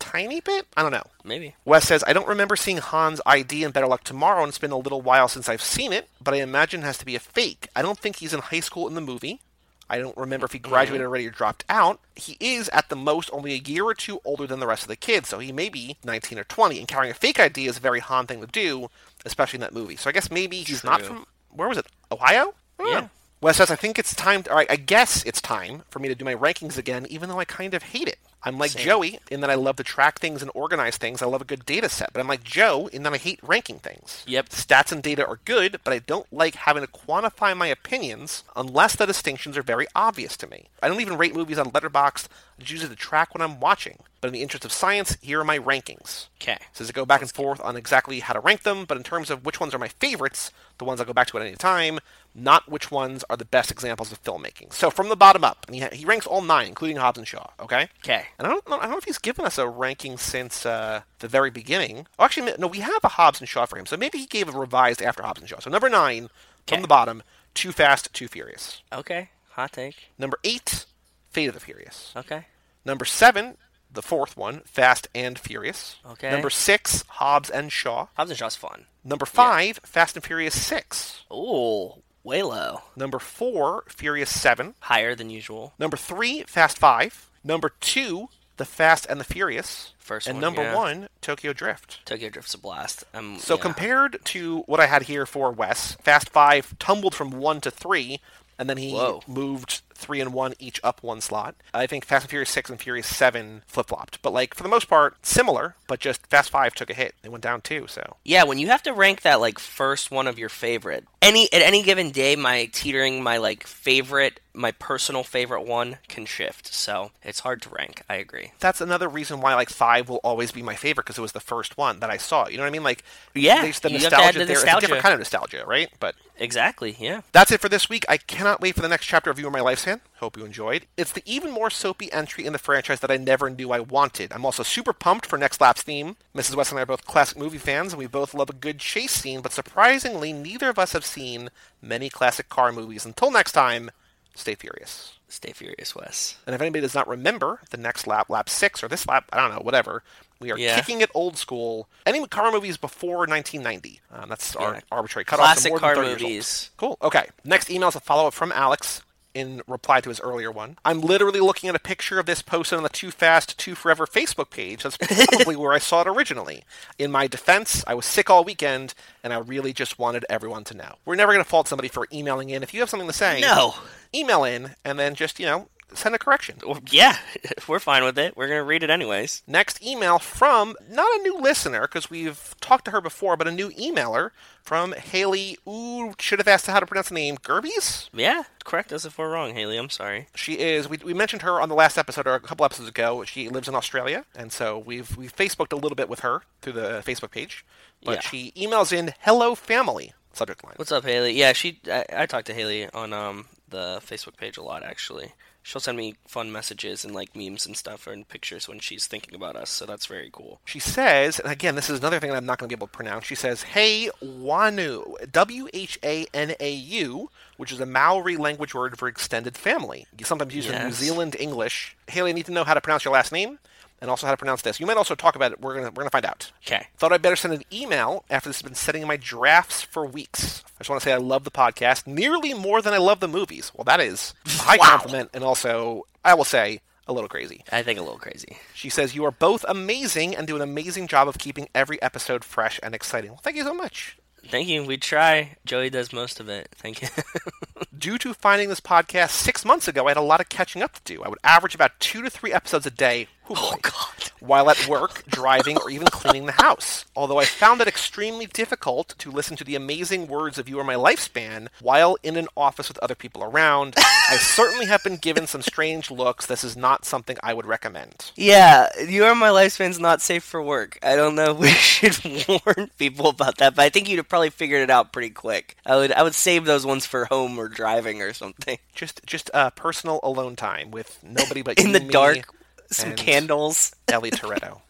tiny bit. I don't know. Maybe. Wes says, I don't remember seeing Han's ID in Better Luck Tomorrow, and it's been a little while since I've seen it, but I imagine it has to be a fake. I don't think he's in high school in the movie. I don't remember if he graduated already or dropped out. He is, at the most, only a year or two older than the rest of the kids, so he may be 19 or 20, and carrying a fake ID is a very Han thing to do, especially in that movie. So I guess maybe he's not from, where was it, Ohio? Yeah. know. Wes says, I think it's time, To, all right, I guess it's time for me to do my rankings again, even though I kind of hate it. I'm like Same. Joey in that I love to track things and organize things. I love a good data set, but I'm like Joe in that I hate ranking things. Yep. Stats and data are good, but I don't like having to quantify my opinions unless the distinctions are very obvious to me. I don't even rate movies on Letterboxd. I just use it to track what I'm watching. But in the interest of science, here are my rankings. Okay. Says I go back and forth on exactly how to rank them, but in terms of which ones are my favorites, the ones I go back to at any time, not which ones are the best examples of filmmaking. So from the bottom up, and he, he ranks all nine, including Hobbs and Shaw. Okay. Okay. And I don't know. I don't know if he's given us a ranking since uh, the very beginning. Oh, actually, no. We have a Hobbs and Shaw for him, so maybe he gave a revised after Hobbs and Shaw. So number nine from the bottom, Too Fast, Too Furious. Okay. Hot take. Number eight, Fate of the Furious. Okay. Number seven, the fourth one, Fast and Furious. Okay. Number six, Hobbs and Shaw. Hobbs and Shaw's fun. Number five, Fast and Furious Six. Ooh, way low. Number four, Furious Seven. Higher than usual. Number three, Fast Five. Number two, The Fast and the Furious. First and one, number yeah. one, Tokyo Drift. Tokyo Drift's a blast. Um, So yeah. compared to what I had here for Wes, Fast Five tumbled from one to three, and then he Whoa. moved three and one each up one slot. I think Fast and Furious Six and Furious Seven flip flopped, but like for the most part, similar. But just Fast Five took a hit; they went down two. So Yeah, when you have to rank that like first one of your favorite, any at any given day, my teetering, my like favorite, my personal favorite one can shift. So it's hard to rank. I agree. that's another reason why like Five will always be my favorite because it was the first one that I saw. You know what I mean? Like Yeah, there's the you have to add nostalgia the there. It's a different kind of nostalgia, right? But Exactly. Yeah. That's it for this week. I cannot wait for the next chapter of You Are My Lifespan. Hope you enjoyed. It's the even more soapy entry in the franchise that I never knew I wanted. I'm also super pumped for Next Lap's theme. Mrs. West and I are both classic movie fans, and we both love a good chase scene, but surprisingly, neither of us have seen many classic car movies. Until next time, stay furious. Stay furious, Wes. And if anybody does not remember the next lap, lap six, or this lap, I don't know, whatever, we are Yeah. kicking it old school. Any car movies before 1990. Um, that's our arbitrary cutoff. Classic car than 30 years old. movies. Cool. Okay. Next email is a follow up from Alex in reply to his earlier one. I'm literally looking at a picture of this posted on the Too Fast, Too Forever Facebook page. That's [laughs] probably where I saw it originally. In my defense, I was sick all weekend, and I really just wanted everyone to know. We're never going to fault somebody for emailing in. If you have something to say, No. email in, and then just, you know, send a correction. Well, yeah, [laughs] we're fine with it. We're gonna read it anyways. Next email from not a new listener because we've talked to her before, but a new emailer from Haley. Ooh, should have asked how to pronounce the name. Gerbies. Yeah, correct us if we're wrong, Haley. I'm sorry. She is. We, we mentioned her on the last episode or a couple episodes ago. She lives in Australia, and so we've we Facebooked a little bit with her through the Facebook page. But Yeah. she emails in "Hello family" subject line. What's up, Haley? Yeah, she. I, I talk to Haley on um the Facebook page a lot actually. She'll send me fun messages and like memes and stuff and pictures when she's thinking about us, so that's very cool. She says, and again, this is another thing that I'm not going to be able to pronounce. She says, "Hey Wanu, W H A N A U, which is a Maori language word for extended family. You sometimes use it in New Zealand English. Haley, I need to know how to pronounce your last name. And also how to pronounce this. You might also talk about it. We're gonna we're gonna find out. Okay. Thought I'd better send an email after this has been setting in my drafts for weeks. I just want to say I love the podcast nearly more than I love the movies. Well, that is a high Wow. compliment, and also I will say a little crazy. I think a little crazy. She says you are both amazing and do an amazing job of keeping every episode fresh and exciting. Well, thank you so much. Thank you. We try. Joey does most of it. Thank you. [laughs] Due to finding this podcast six months ago, I had a lot of catching up to do. I would average about two to three episodes a day. Oh, God. while at work, driving, or even cleaning the house. Although I found it extremely difficult to listen to the amazing words of You Are My Lifespan while in an office with other people around, I [laughs] certainly have been given some strange looks. This is not something I would recommend. Yeah, you are my lifespan's not safe for work. I don't know if [laughs] we should warn people about that, but I think you'd have probably figured it out pretty quick. I would I would save those ones for home or driving or something. Just just uh, personal alone time with nobody [laughs] but you. In the me, dark, some candles. Ellie Toretto.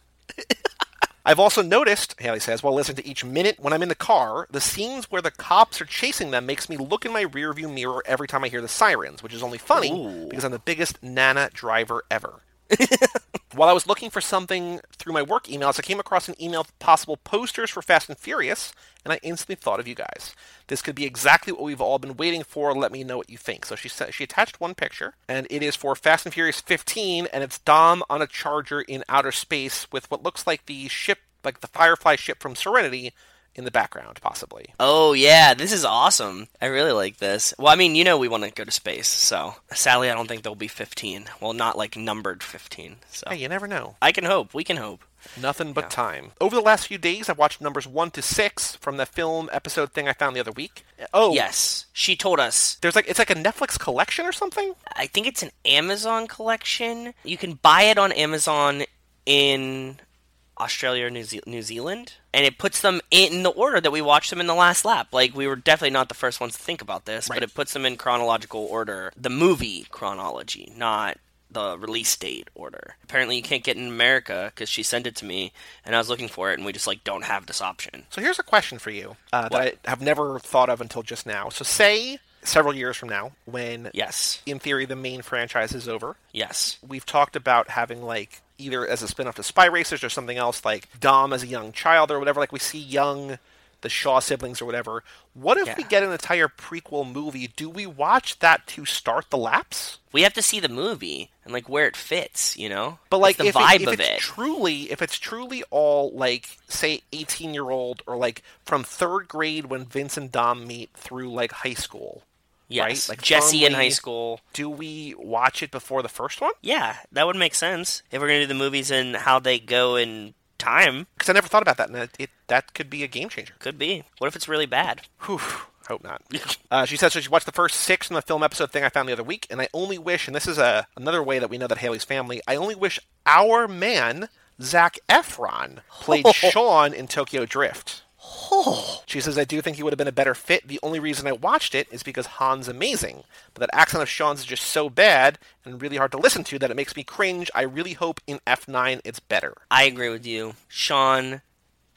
I've also noticed, Haley says, while listening to each minute when I'm in the car, the scenes where the cops are chasing them makes me look in my rearview mirror every time I hear the sirens, which is only funny Ooh. because I'm the biggest Nana driver ever. [laughs] While I was looking for something through my work emails, I came across an email with possible posters for Fast and Furious, and I instantly thought of you guys. This could be exactly what we've all been waiting for. Let me know what you think. So she sa- she attached one picture, and it is for Fast and Furious 15, and it's Dom on a charger in outer space with what looks like the ship, like the Firefly ship from Serenity, in the background, possibly. Oh yeah, this is awesome. I really like this. Well, I mean, you know we want to go to space, so sadly I don't think there'll be 15. Well, not like numbered 15. So Hey, you never know. I can hope. We can hope. Nothing but time. Over the last few days, I've watched numbers one to six from the film episode thing I found the other week. Oh, Yes, she told us. There's like it's like a Netflix collection or something. I think it's an Amazon collection. You can buy it on Amazon in Australia or New, Ze- New Zealand, and it puts them in the order that we watched them in the last lap. Like we were definitely not the first ones to think about this, Right. but it puts them in chronological order, the movie chronology, not the release date order. Apparently, you can't get in America because she sent it to me, and I was looking for it, and we just like don't have this option. So here's a question for you uh, that I have never thought of until just now. So say several years from now, when Yes, in theory the main franchise is over, yes, we've talked about having like either as a spin-off to Spy Racers or something else like Dom as a young child or whatever. Like we see young the Shaw siblings or whatever. What if we get an entire prequel movie? Do we watch that to start the lapse? we have to see the movie and like where it fits, you know. But like the if, vibe it, if of it's it. truly if it's truly all like say 18 year old or like from third grade when Vince and Dom meet through like high school, Yes, right? Like Jesse in high school. do we watch it before the first one? Yeah, that would make sense if we're gonna do the movies and how they go in time. Because I never thought about that, and it, it that could be a game changer. Could be. What if it's really bad? Whew, hope not. [laughs] Uh, she says so she watched the first six from the film episode thing I found the other week, and I only wish, and this is a another way that we know that Haley's family. I only wish our man Zac Efron played [laughs] Sean in Tokyo Drift. She says, I do think he would have been a better fit. The only reason I watched it is because Han's amazing. But that accent of Sean's is just so bad and really hard to listen to that it makes me cringe. I really hope in F9 it's better. I agree with you. Sean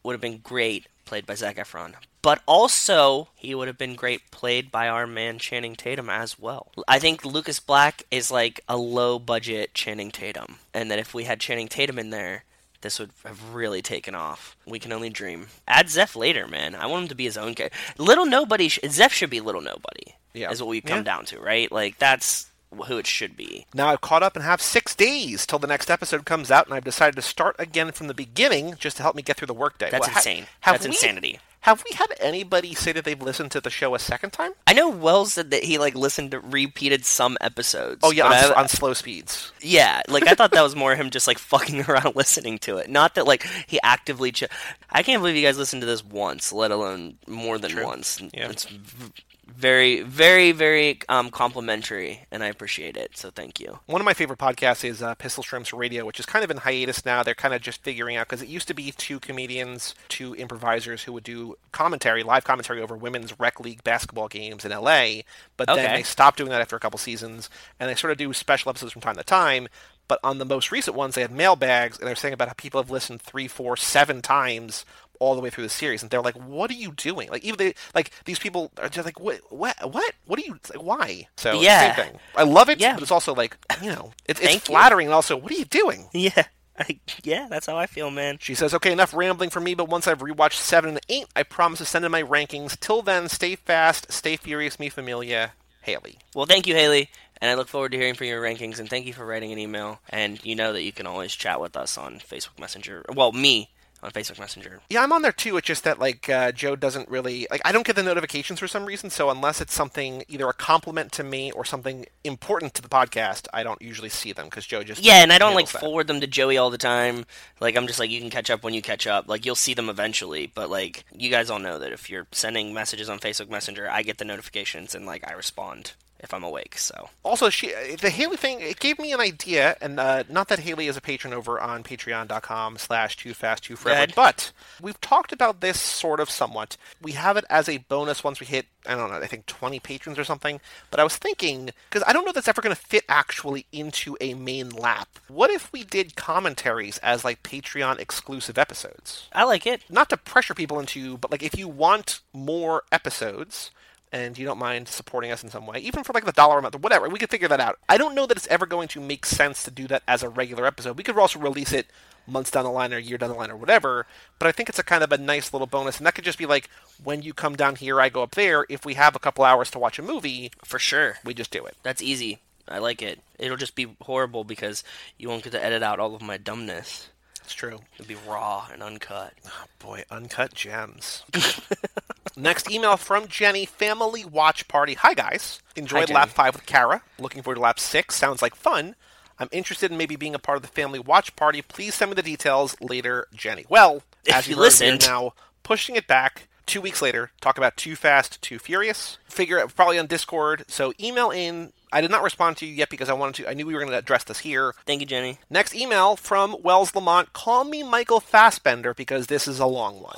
would have been great played by Zac Efron. But also, he would have been great played by our man Channing Tatum as well. I think Lucas Black is like a low budget Channing Tatum. And that if we had Channing Tatum in there, this would have really taken off. We can only dream. Add Zeph later, man. I want him to be his own character. Little Nobody, sh- Zeph should be Little Nobody. Yeah. Is what we come Yeah. down to, right? Like, that's who it should be. Now I've caught up and have six days till the next episode comes out, and I've decided to start again from the beginning just to help me get through the workday. That's Well, insane. have That's we- insanity. Have we had anybody say that they've listened to the show a second time? I know Wells said that he like listened to repeated some episodes. Oh yeah, on, I- on slow speeds. yeah. Like I thought that was [laughs] more him just like fucking [laughs] around listening to it. Not that like he actively. Ch- I can't believe you guys listened to this once, let alone more than True. once. Yeah. It's v- very, very, very um, complimentary, and I appreciate it. So thank you. One of my favorite podcasts is uh, Pistol Shrimps Radio, which is kind of in hiatus now. They're kind of just figuring out because it used to be two comedians, two improvisers who would do commentary, live commentary over women's rec league basketball games in LA. But then they stopped doing that after a couple seasons, and they sort of do special episodes from time to time. But on the most recent ones, they had mailbags, and they're saying about how people have listened three, four, seven times all the way through the series, and they're like, "What are you doing?" Like even they, like these people are just like, "What? What? What? What are you? Like, why?" So Yeah. same thing. I love it, Yeah. but it's also like you know, it's, it's Thank you. flattering, and also, what are you doing? Yeah. [laughs] I, yeah, that's how I feel, man. She says, okay, enough rambling for me, but once I've rewatched 7 and 8, I promise to send in my rankings. Till then, stay fast, stay furious, me familia, Haley. Well, thank you, Haley, and I look forward to hearing from your rankings, and thank you for writing an email. And you know that you can always chat with us on Facebook Messenger. Well, me on Facebook Messenger. Yeah, I'm on there too. It's just that like uh, Joe doesn't really like I don't get the notifications for some reason. So unless it's something either a compliment to me or something important to the podcast, I don't usually see them because Joe just Yeah, and I don't like that. forward them to Joey all the time. Like I'm just like you can catch up when you catch up. Like you'll see them eventually, but like you guys all know that if you're sending messages on Facebook Messenger, I get the notifications and like I respond if I'm awake. So Also, she the Haley thing it gave me an idea, and uh, not that Haley is a patron over on Patreon.com/slash Too Fast Too Forever, but we've talked about this sort of somewhat. We have it as a bonus once we hit I don't know, I think 20 patrons or something. But I was thinking because I don't know if that's ever going to fit actually into a main lap. What if we did commentaries as like Patreon exclusive episodes? I like it. not to pressure people into, but like if you want more episodes and you don't mind supporting us in some way, even for like the dollar amount or whatever, we could figure that out. I don't know that it's ever going to make sense to do that as a regular episode. We could also release it months down the line or a year down the line or whatever, but I think it's a kind of a nice little bonus, and that could just be like when you come down here, I go up there. If we have a couple hours to watch a movie, For sure. we just do it. That's easy. I like it. It'll just be horrible because you won't get to edit out all of my dumbness. It's true. It'll be raw and uncut. Oh, boy, uncut gems. [laughs] Next email from Jenny, Family Watch Party. Hi, guys. Enjoyed Jenny. lap five with Kara. Looking forward to lap six. Sounds like fun. I'm interested in maybe being a part of the Family Watch Party. Please send me the details later, Jenny. Well, If as you you listened. now pushing it back two weeks later. Talk about Too Fast, Too Furious. Figure it probably on Discord. So email in. I did not respond to you yet because I wanted to. I knew we were going to address this here. Thank you, Jenny. Next email from Wells Lamont. Call me Michael Fassbender because this is a long one.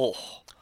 Oh,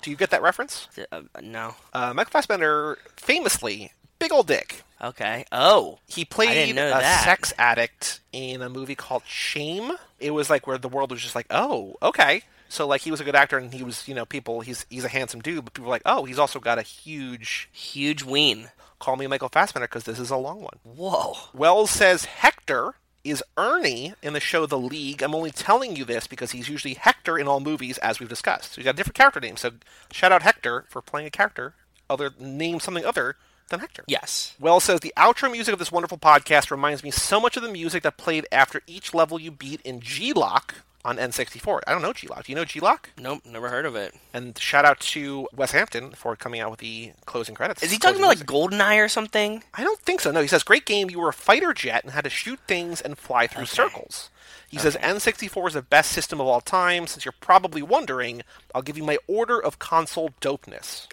Do you get that reference? uh, no. Uh, Michael Fassbender, famously, big old dick. Okay. Oh, He played a that. sex addict in a movie called Shame. It was like where the world was just like, oh, okay. So like he was a good actor and he was, you know, people. He's he's a handsome dude, but people were like, oh, he's also got a huge. huge ween. Call me Michael Fassbender because this is a long one. Whoa. Wells says Hector is Ernie in the show The League. I'm only telling you this because he's usually Hector in all movies, as we've discussed. So he's got a different character name. So shout out Hector for playing a character other name something other than Hector. Yes. Well says the outro music of this wonderful podcast reminds me so much of the music that played after each level you beat in G-Lock on N64. I don't know G-Lock. Do you know G-Lock? Nope. Never heard of it. And shout out to Wes Hampton for coming out with the closing credits. Is he talking about like GoldenEye or something? I don't think so. No, he says, great game. You were a fighter jet and had to shoot things and fly through Okay. circles. He says, N64 is the best system of all time. Since you're probably wondering, I'll give you my order of console dopeness.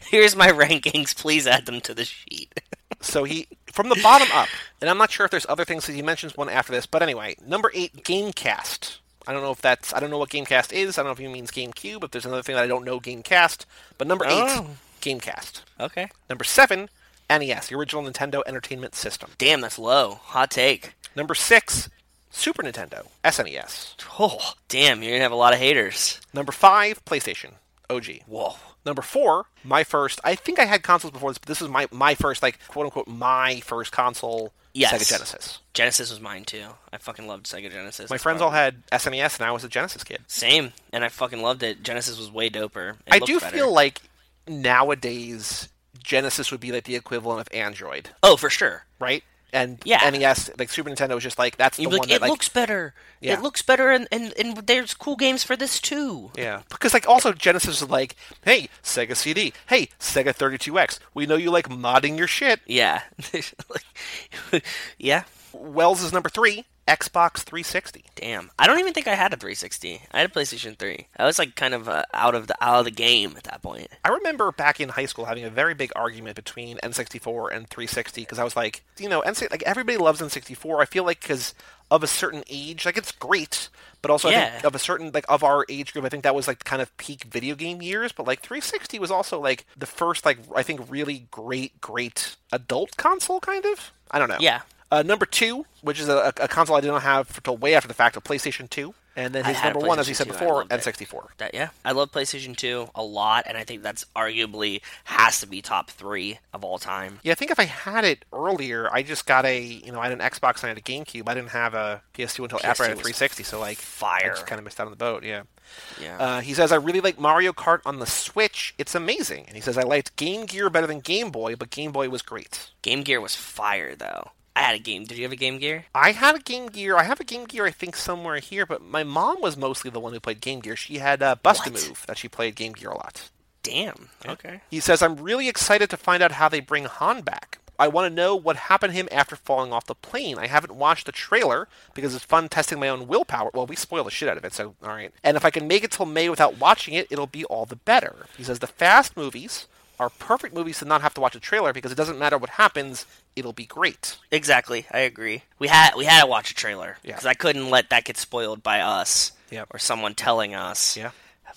[laughs] Here's my rankings. Please add them to the sheet. [laughs] so he, from the bottom up, [laughs] and I'm not sure if there's other things that he mentions one after this, but anyway, number eight, Gamecast. I don't know if that's, I don't know what Gamecast is. I don't know if he means GameCube, if there's another thing that I don't know, Gamecast. But number eight oh. Gamecast. Okay. Number seven, NES, the original Nintendo Entertainment System. Damn, that's low. Hot take. Number six, Super Nintendo, SNES. Oh, damn, you're gonna have a lot of haters. Number five, PlayStation, OG. Whoa. Number four, my first. I think I had consoles before this, but this is my my first, like quote unquote, my first console. Yes. Sega Genesis. Genesis was mine too. I fucking loved Sega Genesis. My friends all had SNES, and I was a Genesis kid. Same, and I fucking loved it. Genesis was way doper. It I do better. feel like nowadays Genesis would be like the equivalent of Android, Oh, for sure. right? And Yeah. NES, like Super Nintendo, was just like that's the one like, it that like looks better. Yeah. It looks better, and, and and there's cool games for this too. Yeah, because like also Genesis was like, hey, Sega CD, hey, Sega 32X, we know you like modding your shit. Yeah. [laughs] [laughs] Yeah. Wells is number three, Xbox 360. Damn. I don't even think I had a 360. I had a PlayStation 3. I was like kind of uh, out of the out of the game at that point. I remember back in high school having a very big argument between N64 and 360 because I was like, you know, N like everybody loves N64. I feel like because of a certain age, like it's great, but also I think Yeah. of a certain like of our age group, I think that was like kind of peak video game years. But like 360 was also like the first like I think really great great adult console kind of. I don't know. Yeah. Uh, number two, which is a, a console I did not have until way after the fact, a PlayStation 2. And then his number one, as he said 2, before. N64. That yeah, I love PlayStation 2 a lot, and I think that's arguably has to be top three of all time. Yeah, I think if I had it earlier, I just got a, you know, I had an Xbox and I had a GameCube. I didn't have a PS2 until after I had a 360, so like, I Fire. just kind of missed out on the boat. Yeah. Yeah. Uh, he says, I really like Mario Kart on the Switch. It's amazing. And he says, I liked Game Gear better than Game Boy, but Game Boy was great. Game Gear was fire though. I had a game. Did you have a Game Gear? I had a Game Gear. I have a Game Gear, I think, somewhere here, but my mom was mostly the one who played Game Gear. She had uh, Bust a What? Move that she played Game Gear a lot. Damn. Okay. He says, I'm really excited to find out how they bring Han back. I want to know what happened to him after falling off the plane. I haven't watched the trailer because it's fun testing my own willpower. Well, we spoil the shit out of it, so all right. And if I can make it till May without watching it, it'll be all the better. He says, the Fast movies are perfect movies to not have to watch a trailer because it doesn't matter what happens, it'll be great. Exactly. I agree. We had we had to watch a trailer Yeah. because I couldn't let that get spoiled by us Yep. or someone telling us Yeah.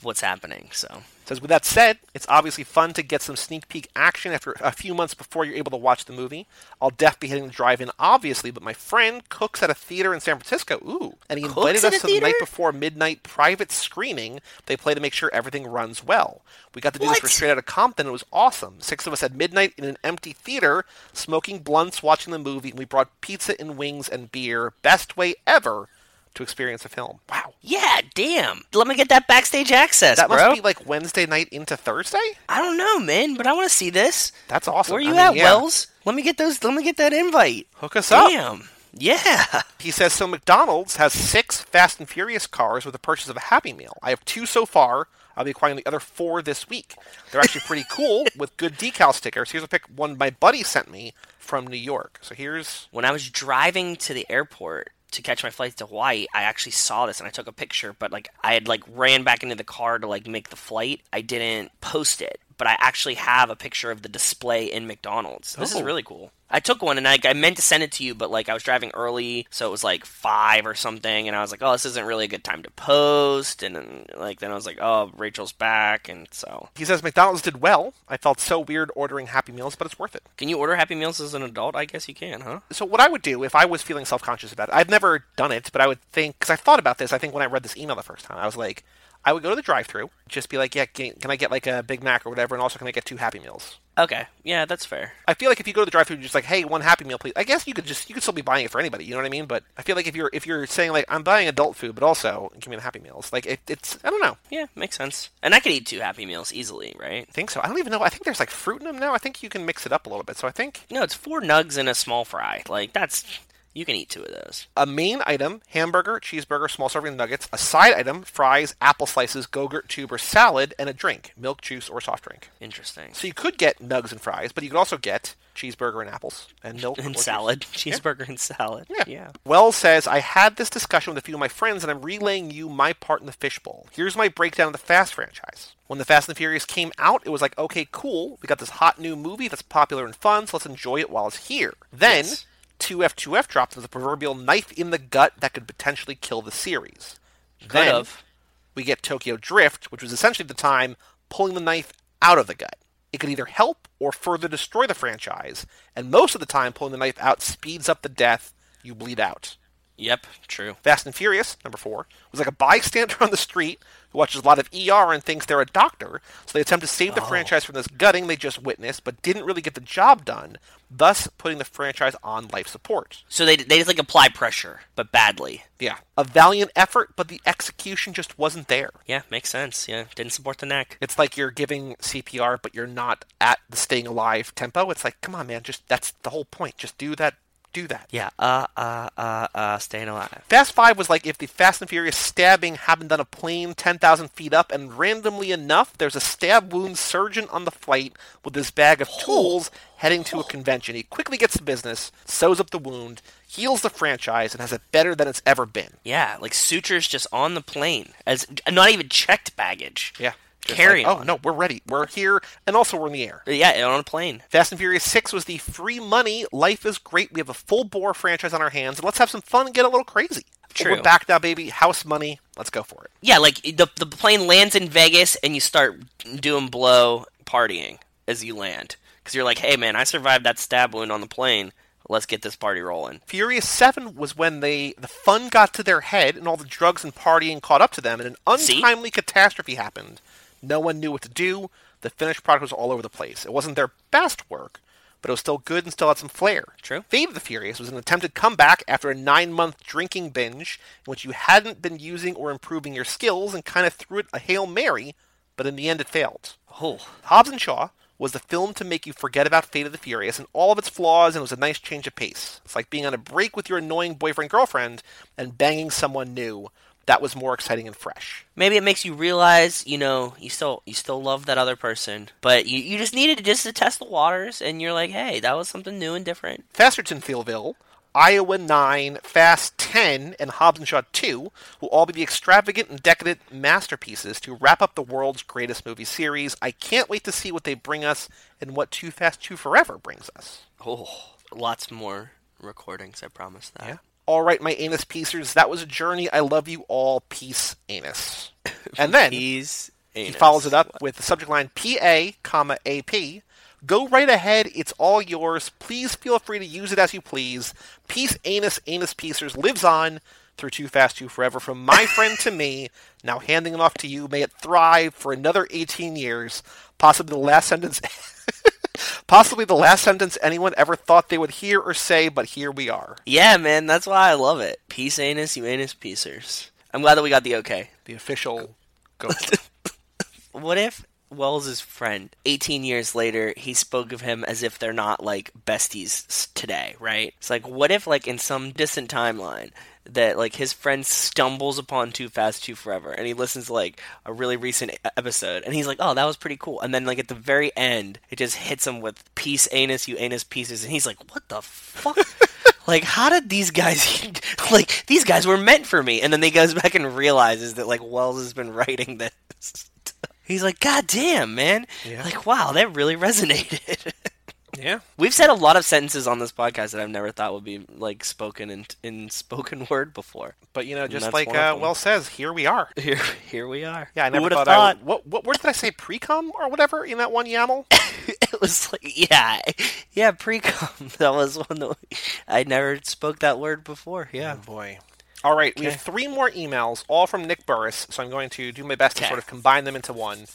What's happening. So Says, with that said, it's obviously fun to get some sneak peek action after a few months before you're able to watch the movie. I'll def be hitting the drive in, obviously, but my friend cooks at a theater in San Francisco. Ooh. And he Cooks invited us to the night before midnight private screening. They play to make sure everything runs well. We got to do this for What? Straight Outta Compton. It was awesome. Six of us at midnight in an empty theater, smoking blunts, watching the movie, and we brought pizza and wings and beer. Best way ever to experience a film. Wow. yeah, damn. Let me get that backstage access, That bro. must be like Wednesday night into Thursday? I don't know, man, but I want to see this. That's awesome. Where I you mean, at, yeah. Wells? Let me get those. Let me get that invite. Hook us up. Damn. Yeah. [laughs] He says so. McDonald's has six Fast and Furious cars with the purchase of a Happy Meal. I have two so far. I'll be acquiring the other four this week. They're actually [laughs] pretty cool with good decal stickers. Here's a pic one my buddy sent me from New York. So here's When I was driving to the airport to catch my flight to Hawaii, I actually saw this and I took a picture, but like I had like ran back into the car to like make the flight. I didn't post it, but I actually have a picture of the display in McDonald's. This is Oh. really cool. I took one and I, I meant to send it to you, but like I was driving early, so it was like five or something, and I was like, oh, this isn't really a good time to post. And then like then I was like, oh, Rachel's back, and so he says McDonald's did well. I felt so weird ordering Happy Meals, but it's worth it. can you order Happy Meals as an adult? I guess you can, huh? So what I would do if I was feeling self-conscious about it, I've never done it, but I would think because I thought about this. I think when I read this email the first time, I was like, I would go to the drive-through, just be like, yeah, can, can I get like a Big Mac or whatever, and also can I get two Happy Meals? Okay, yeah, that's fair. I feel like if you go to the drive-through, you're just like, hey, one Happy Meal, please. I guess you could just you could still be buying it for anybody. You know what I mean? But I feel like if you're if you're saying like I'm buying adult food, but also give me the Happy Meals, like it, it's I don't know. Yeah, makes sense. And I could eat two Happy Meals easily, right? I think so. I don't even know. I think there's like fruit in them now. I think you can mix it up a little bit. So I think No, it's four nugs and a small fry. Like that's you can eat two of those. a main item: hamburger, cheeseburger, small serving nuggets. A side item: fries, apple slices, Go-Gurt tube or salad, and a drink: milk, juice, or soft drink. Interesting. So you could get nugs and fries, but you could also get cheeseburger and apples and milk [laughs] And juice. salad, cheeseburger and salad. Yeah. yeah. Wells says, I had this discussion with a few of my friends, and I'm relaying you my part in the fishbowl. Here's my breakdown of the Fast franchise. When the Fast and Furious came out, it was like, okay, cool. We got this hot new movie that's popular and fun, so let's enjoy it while it's here. Then, Yes. 2F2F dropped with a proverbial knife in the gut that could potentially kill the series. Could then, have. we get Tokyo Drift, which was essentially the time pulling the knife out of the gut. It could either help or further destroy the franchise, and most of the time, pulling the knife out speeds up the death. You bleed out. Yep, true. Fast and Furious, number four, was like a bystander [laughs] on the street who watches a lot of ER and thinks they're a doctor, so they attempt to save the franchise from this gutting they just witnessed, but didn't really get the job done, thus putting the franchise on life support. So they they just like apply pressure, but badly. Yeah. A valiant effort, but the execution just wasn't there. Yeah, makes sense. Yeah, didn't support the neck. It's like you're giving CPR, but you're not at the staying alive tempo. It's like, come on, man, just that's the whole point. Just do that. Do that. Yeah, uh, uh, uh, uh, staying alive. Fast Five was like if the Fast and Furious stabbing happened on a plane 10,000 feet up, and randomly enough, there's a stab wound surgeon on the flight with his bag of tools heading to a convention. He quickly gets to business, sews up the wound, heals the franchise, and has it better than it's ever been. Yeah, like sutures just on the plane as not even checked baggage. Yeah. Just Carry like, on. Oh, no, we're ready. We're here, and also we're in the air. Yeah, on a plane. Fast and Furious 6 was the free money, life is great, we have a full bore franchise on our hands, and let's have some fun and get a little crazy. True. We're back now, baby. House money. Let's go for it. Yeah, like the the plane lands in Vegas and you start doing blow partying as you land because you're like, hey man, I survived that stab wound on the plane. let's get this party rolling. Furious 7 was when they the fun got to their head and all the drugs and partying caught up to them and an See? untimely catastrophe happened. No one knew what to do. The finished product was all over the place. It wasn't their best work, but it was still good and still had some flair. True. Fate of the Furious was an attempted comeback after a nine-month drinking binge in which you hadn't been using or improving your skills and kind of threw it a Hail Mary, but in the end it failed. Oh, Hobbs and Shaw was the film to make you forget about Fate of the Furious and all of its flaws, and it was a nice change of pace. It's like being on a break with your annoying boyfriend girlfriend and banging someone new. That was more exciting and fresh. maybe it makes you realize, you know, you still you still love that other person, but you, you just needed to just to test the waters, and you're like, hey, that was something new and different. Festertonville, Iowa 9, Fast 10, and Hobbs and Shaw 2 will all be the extravagant and decadent masterpieces to wrap up the world's greatest movie series. I can't wait to see what they bring us and what Too Fast 2 Forever brings us. Oh, lots more recordings. I promise that. Yeah. All right, my anus piecers, that was a journey. I love you all. Peace, anus. [laughs] And then he follows it up with the subject line PA, comma AP. Go right ahead. It's all yours. Please feel free to use it as you please. Peace, anus, anus piecers lives on through Too Fast, Too Forever. From my [laughs] friend to me, now handing it off to you. May it thrive for another 18 years. Possibly the last sentence. [laughs] Possibly the last sentence anyone ever thought they would hear or say, but here we are. Yeah, man, that's why I love it. Peace anus, you anus piecers. I'm glad that we got the okay. The official go. [laughs] What if Wells' friend, 18 years later, he spoke of him as if they're not like besties today, right? It's like, what if, like, in some distant timeline, that like his friend stumbles upon Too Fast, Too Forever, and he listens to like a really recent episode, and he's like, "Oh, that was pretty cool," and then like at the very end, it just hits him with "Peace, anus, you anus pieces," and he's like, "What the fuck?" [laughs] like how did these guys [laughs] like these guys were meant for me and then he goes back and realizes that like wells has been writing this he's like god damn man Yeah. like wow that really [laughs] resonated yeah. we've said a lot of sentences on this podcast that i've never thought would be like spoken in in spoken [laughs] word before But, you know, just like uh, them. Says, here we are. [laughs] here here we are Yeah, I never thought, thought I. What, what word did I say? Pre-cum or whatever in that one email? it was like yeah yeah pre-com that was one that we, i never spoke that word before yeah boy. All right, we have three more emails, all from Nick Burris. So I'm going to do my best to sort of combine them into one.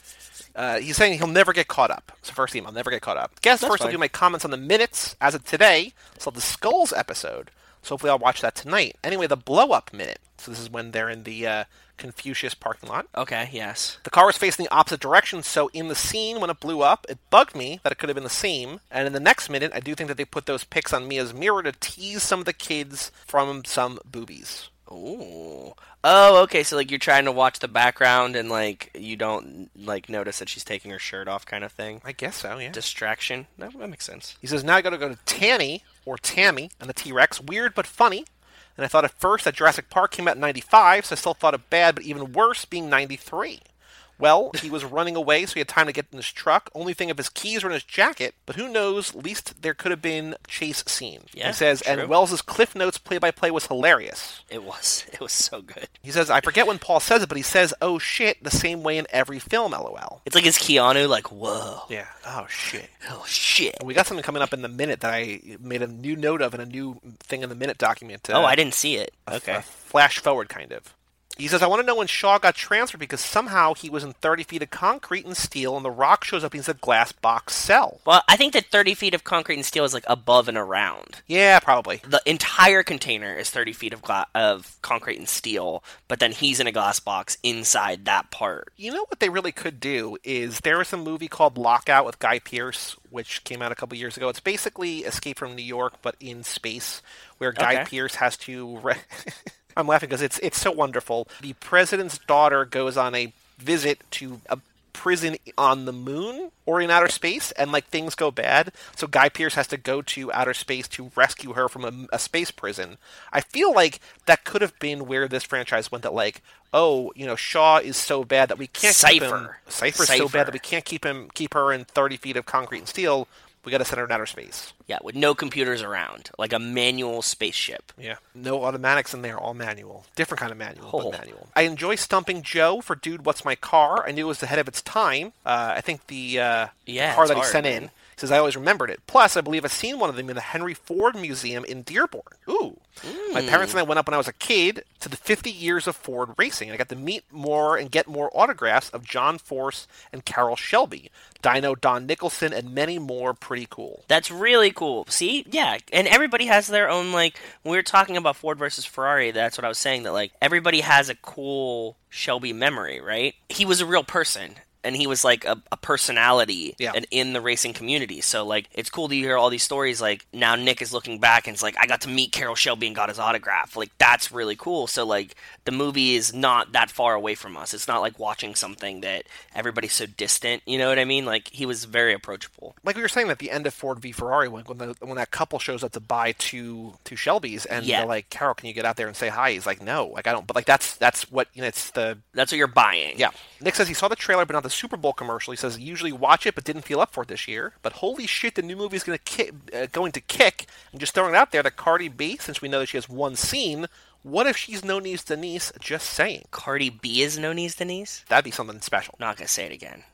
Uh, he's saying he'll never get caught up. So first email, never get caught up. Guess That's first I'll do my comments on the minutes as of today. So the Skulls episode. So hopefully I'll watch that tonight. Anyway, the blow up minute. So this is when they're in the uh, Confucius parking lot. okay yes The car was facing the opposite direction, so in the scene when it blew up, it bugged me that it could have been the same. And in the next minute, I do think that they put those pics on Mia's mirror to tease some of the kids from some boobies. Ooh. Oh, okay. So like you're trying to watch the background and like you don't like notice that she's taking her shirt off, kind of thing. I guess so, yeah. Distraction. That, that makes sense. He says, now I gotta go to Tanny, or Tammy, and the T Rex. Weird but funny. And I thought at first that Jurassic Park came out in 95, so I still thought it bad, but even worse being 93. Well, he was running away, so he had time to get in his truck. Only thing of his keys were in his jacket, but who knows? Least there could have been chase scene. Yeah, he says, true. and Wells's Cliff Notes play-by-play was hilarious. It was. [laughs] It was so good. He says, I forget when Paul says it, but he says, "Oh shit," the same way in every film. LOL. It's like it's Keanu. Like whoa. Yeah. Oh shit. Oh shit. We got something coming up in the minute that I made a new note of in a new thing in the minute document. Oh, uh, I didn't see it. a Okay. flash forward kind of. He says, I want to know when Shaw got transferred because somehow he was in 30 feet of concrete and steel and the rock shows up he's a glass box cell. Well, I think that 30 feet of concrete and steel is like above and around. Yeah, probably. The entire container is 30 feet of gla- of concrete and steel, but then he's in a glass box inside that part. You know what they really could do is there was a movie called Lockout with Guy Pearce, which came out a couple years ago. It's basically Escape from New York, but in space, where Guy Okay. Pearce has to. Re- [laughs] I'm laughing because it's it's so wonderful. The president's daughter goes on a visit to a prison on the moon or in outer space, and like things go bad. So Guy Pearce has to go to outer space to rescue her from a, a space prison. I feel like that could have been where this franchise went. That like, oh, you know, Shaw is so bad that we can't keep him. Cypher. So bad that we can't keep him keep her in 30 feet of concrete and steel. We got to send her in outer space. Yeah, with no computers around, like a manual spaceship. Yeah. No automatics in there, all manual. Different kind of manual, Oh. but manual. I enjoy stumping Joe for Dude, What's My Car? I knew it was ahead of its time. Uh, I think the uh, Yeah, car it's that he sent man. in says I always remembered it. Plus, I believe I've seen one of them in the Henry Ford Museum in Dearborn. Ooh. My parents and I went up when I was a kid to the 50 years of Ford racing. and I got to meet more and get more autographs of John Force and Carroll Shelby, Dyno Don Nicholson, and many more. Pretty cool. That's really cool. See, yeah, and everybody has their own like. When we were talking about Ford versus Ferrari. That's what I was saying. That like everybody has a cool Shelby memory, right? He was a real person. And he was like a, a personality Yeah. and in the racing community. So like it's cool to hear all these stories. Like now Nick is looking back and it's like I got to meet Carroll Shelby and got his autograph. Like that's really cool. So like the movie is not that far away from us. It's not like watching something that everybody's so distant. You know what I mean? Like he was very approachable. like we were saying at the end of Ford v Ferrari, when when, the, when that couple shows up to buy two two Shelbys, and Yeah. they're like, "Carroll, can you get out there and say hi?" He's like, "No, like I don't." But like that's that's what you know. It's the That's what you're buying. yeah. Nick says he saw the trailer, but not the Super Bowl commercial. He says he usually watch it, but didn't feel up for it this year. But holy shit, the new movie is going to kick, uh, going to kick. And just throwing it out there that Cardi B, since we know that she has one scene, what if she's no niece Denise? Just saying, Cardi B is no niece Denise. that'd be something special. Not gonna say it again,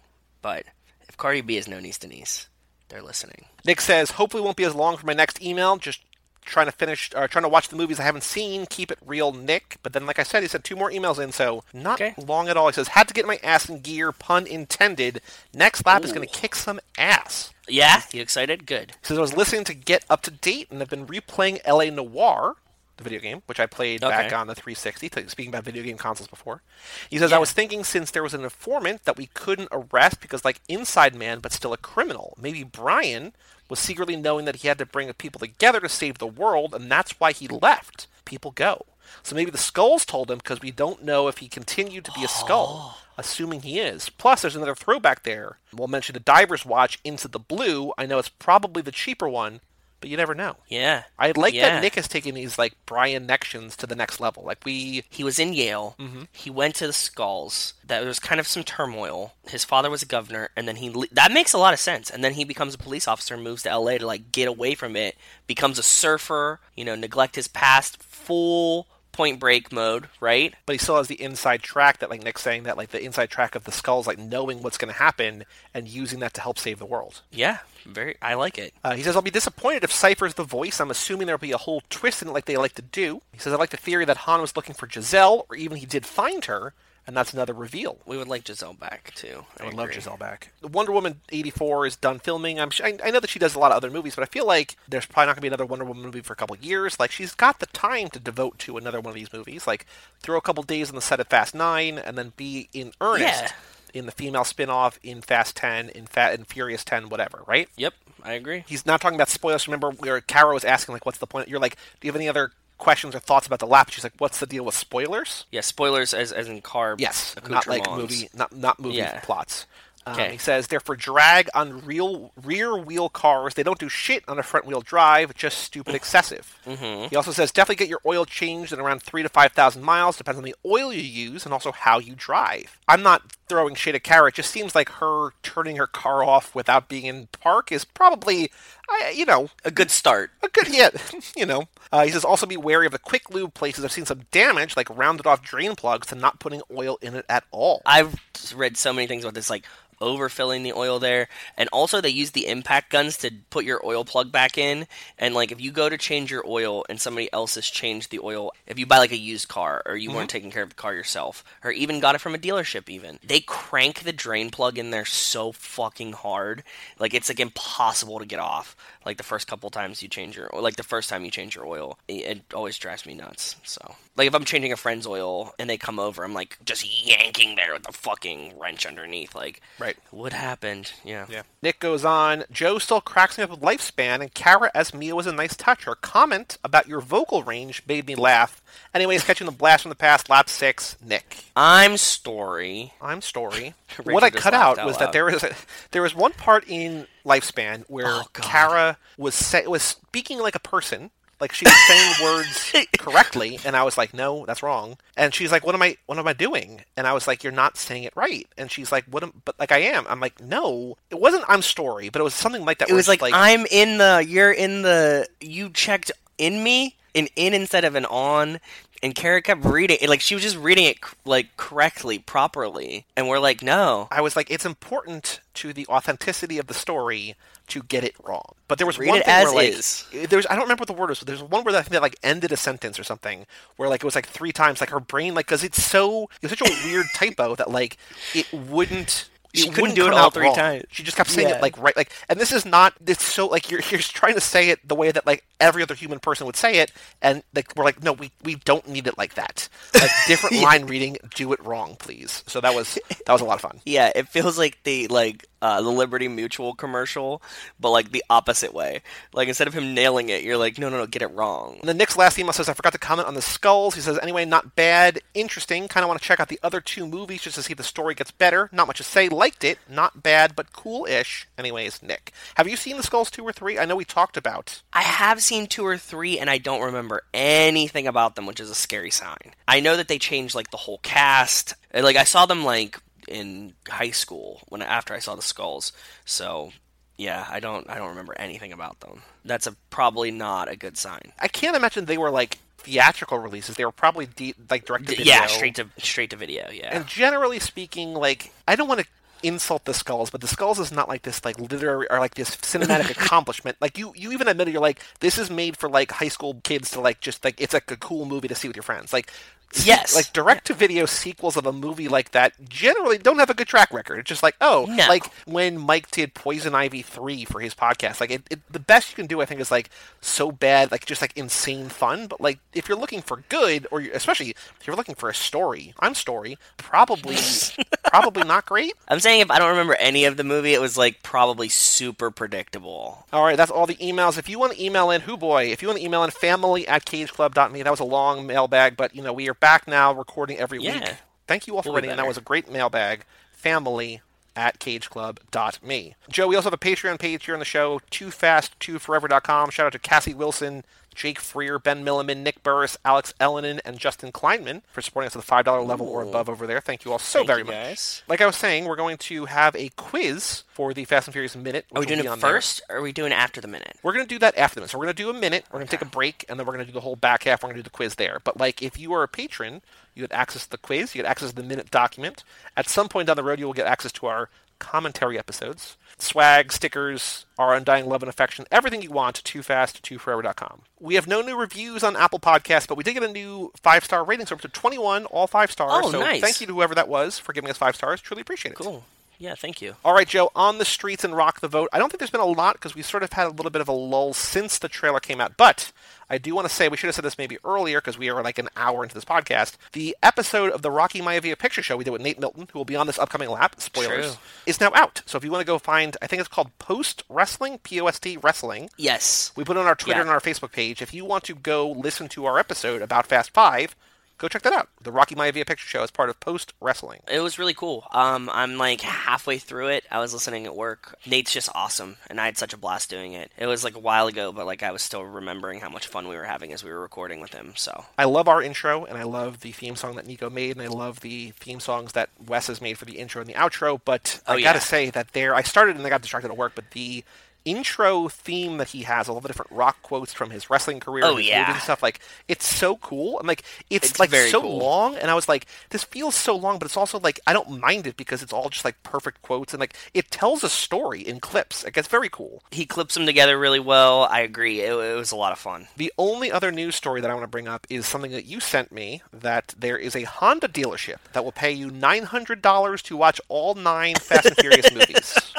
but if Cardi B is no niece Denise, they're listening. Nick says, hopefully it won't be as long for my next email. Just trying to finish, uh, trying to watch the movies I haven't seen. Keep it real, Nick. But then, like I said, he sent two more emails in, so not Okay. long at all. He says, had to get my ass in gear, pun intended. Next lap is going to kick some ass. Yeah, you excited? Good. He says, I was listening to get up to date and I've been replaying LA Noire, the video game, which I played back on the 360, speaking about video game consoles before. He says, I was thinking since there was an informant that we couldn't arrest because, like, inside man, but still a criminal. Maybe Brian was secretly knowing that he had to bring people together to save the world, and that's why he left. People go. So maybe the skulls told him because we don't know if he continued to be a skull, [gasps] assuming he is. Plus, there's another throwback there. We'll mention the diver's watch into the blue. I know it's probably the cheaper one, but you never know. Yeah. I like Yeah. that Nick has taken these like Brian connections to the next level. Like we, He was in Yale. Mm-hmm. He went to the Skulls. There was kind of some turmoil. His father was a governor, and then he le- that makes a lot of sense. And then he becomes a police officer and moves to L.A. to like get away from it. Becomes a surfer. You know, neglect his past. Full Point Break mode, right? but he still has the inside track that like Nick's saying that like the inside track of the skulls, like knowing what's going to happen and using that to help save the world. Yeah, very. I like it. Uh, he says, I'll be disappointed if Cypher's the voice. I'm assuming there'll be a whole twist in it like they like to do. He says, I like the theory that Han was looking for Giselle, or even he did find her, and that's another reveal. We would like Giselle back too. I would love. Giselle back. Wonder Woman 84 is done filming. I'm, sh- I, I know that she does a lot of other movies, but I feel like there's probably not going to be another Wonder Woman movie for a couple of years. Like, she's got the time to devote to another one of these movies. Like, throw a couple days on the set of Fast 9 and then be in earnest Yeah. in the female spin off in Fast 10, in, Fa- in Furious 10, whatever, right? Yep, I agree. He's not talking about spoilers. Remember where Kara was asking, like, what's the point? You're like, do you have any other questions or thoughts about the lap? She's like, what's the deal with spoilers? Yeah, spoilers as as in car. Yes, not like movie, not not movie Yeah. plots. Um, Okay. He says they're for drag on real rear wheel cars. They don't do shit on a front wheel drive. Just stupid excessive. Mm-hmm. He also says definitely get your oil changed in around three to five thousand miles. Depends on the oil you use and also how you drive. I'm not throwing shade at Kara. It just seems like her turning her car off without being in park is probably, I, you know, A good start. a good yeah, [laughs] you know. Uh, he says also be wary of the quick lube places. I've seen some damage, like rounded off drain plugs, to not putting oil in it at all. I've read so many things about this, like overfilling the oil there, and also they use the impact guns to put your oil plug back in. And like if you go to change your oil and somebody else has changed the oil, if you buy like a used car or you weren't taking care of the car yourself, or even got it from a dealership, even they crank the drain plug in there so fucking hard, like it's like impossible to get off. Like the first couple times you change your, like the first time you change your oil, it, it always drives me nuts. So, like if I'm changing a friend's oil and they come over, I'm like just yanking there with the fucking wrench underneath. Like, Right. what happened? Yeah. Yeah. Nick goes on. Joe still cracks me up with lifespan, and Kara as Mia was a nice touch. Her comment about your vocal range made me laugh. Anyways, catching the blast from the past, lap six. Nick, I'm story. I'm story. [laughs] What I cut out out was that there was a, there was one part in lifespan where Oh, Kara was was speaking like a person Like she was saying [laughs] words correctly, and I was like, "No, that's wrong." And she's like, "What am I? What am I doing?" And I was like, "You're not saying it right." And she's like, "What am?" But like I am. I'm like, "No, it wasn't. I'm story, but it was something like that." It was it's like, I'm in the. You're in the. You checked in me, an in instead of an on. And Kara kept reading it, like she was just reading it like correctly, properly, and we're like, no, I was like, it's important to the authenticity of the story to get it wrong. But there was Read one thing where like is. there's I don't remember what the word was, but there's one where I think that like ended a sentence or something where like it was like three times like her brain like because it's so it was such a weird typo that like it wouldn't. She couldn't do it all three wrong. times. She just kept saying Yeah. it like right like, and this is not. It's so like you're you're trying to say it the way that like every other human person would say it, and like we're like, no, we we don't need it like that. Like [laughs] different line reading, do it wrong, please. So that was that was a lot of fun. Yeah, it feels like the like uh, the Liberty Mutual commercial, but like the opposite way. Like instead of him nailing it, you're like, no, no, no, get it wrong. And then Nick's last email says, I forgot to comment on the skulls. He says, anyway, not bad, interesting. Kind of want to check out the other two movies just to see if the story gets better. Not much to say. Liked it. Not bad, but cool-ish. Anyways, Nick. Have you seen the skulls 2 or 3? I know we talked about. I have seen two or three, and I don't remember anything about them, which is a scary sign. I know that they changed like the whole cast. Like I saw them like in high school when after I saw the skulls. So yeah, I don't I don't remember anything about them. That's a probably not a good sign. I can't imagine they were like theatrical releases. They were probably de- like direct to video. yeah, straight to straight to video. Yeah. And generally speaking, like I don't want to insult the skulls, but the skulls is not like this like literary or like this cinematic [laughs] accomplishment. Like you, you even admitted you're like this is made for like high school kids to like just like it's like a cool movie to see with your friends. Like [laughs] Yes. like direct to video sequels of a movie like that generally don't have a good track record. It's just like oh, No. like when Mike did Poison Ivy three for his podcast. Like it, it, the best you can do, I think, is like so bad, like just like insane fun. But like if you're looking for good, or especially if you're looking for a story, I'm story probably [laughs] probably not great. I'm saying if I don't remember any of the movie, it was like probably super predictable. All right, that's all the emails. If you want to email in, who boy, if you want to email in family at cageclub.me, that was a long mailbag, but you know, we are back now recording every Yeah. week. Thank you all for We'll be writing in. That better. was a great mailbag. Family at cageclub.me. Joe, we also have a Patreon page here on the show, too fast, too forever.com. Shout out to Cassie Wilson, Jake Freer, Ben Milliman, Nick Burris, Alex Ellenin, and Justin Kleinman for supporting us at the $5 level or above over there. Thank you all so Thank very much. guys. Like I was saying, we're going to have a quiz for the Fast and Furious Minute. Are we doing it on there. first, or are we doing it after the minute? We're going to do that after the minute. So we're going to do a minute. We're going to take a break, and then we're going to do the whole back half. We're going to do the quiz there. But like, if you are a patron, you get access to the quiz. You get access to the minute document. At some point down the road, you will get access to our commentary episodes, swag, stickers, our undying love and affection, everything you want. Too fast, too forever.com. We have no new reviews on Apple Podcasts, but we did get a new five star rating. So we're up to 21, all five stars. Oh, so nice. thank you to whoever that was for giving us five stars. Truly appreciate it. Cool. Yeah, thank you. All right, Joe, on the streets and rock the vote. I don't think there's been a lot because we sort of had a little bit of a lull since the trailer came out. But I do want to say we should have said this maybe earlier because we are like an hour into this podcast. The episode of the Rocky Maivia picture show we did with Nate Milton, who will be on this upcoming lap, spoilers, True. is now out. So if you want to go find, I think it's called Post Wrestling, P O S T Wrestling. Yes. We put it on our Twitter Yeah. and our Facebook page. If you want to go listen to our episode about Fast Five, go check that out. The Rocky Maivia picture show is part of Post Wrestling. It was really cool. Um, I'm like halfway through it. I was listening at work. Nate's just awesome, and I had such a blast doing it. It was like a while ago, but like I was still remembering how much fun we were having as we were recording with him. So I love our intro, and I love the theme song that Nico made, and I love the theme songs that Wes has made for the intro and the outro. But I Oh, gotta say that there, I started and I got distracted at work, but the intro theme that he has, all the different rock quotes from his wrestling career, Oh, and yeah. and stuff, like it's so cool. I'm like, it's, It's like very so cool. long, and I was like, this feels so long, but it's also like I don't mind it because it's all just like perfect quotes, and like it tells a story in clips. Like it's very cool. he clips them together really well. I agree. It, it was a lot of fun. The only other news story that I want to bring up is something that you sent me that there is a Honda dealership that will pay you $900 to watch all nine Fast and Furious movies. [laughs]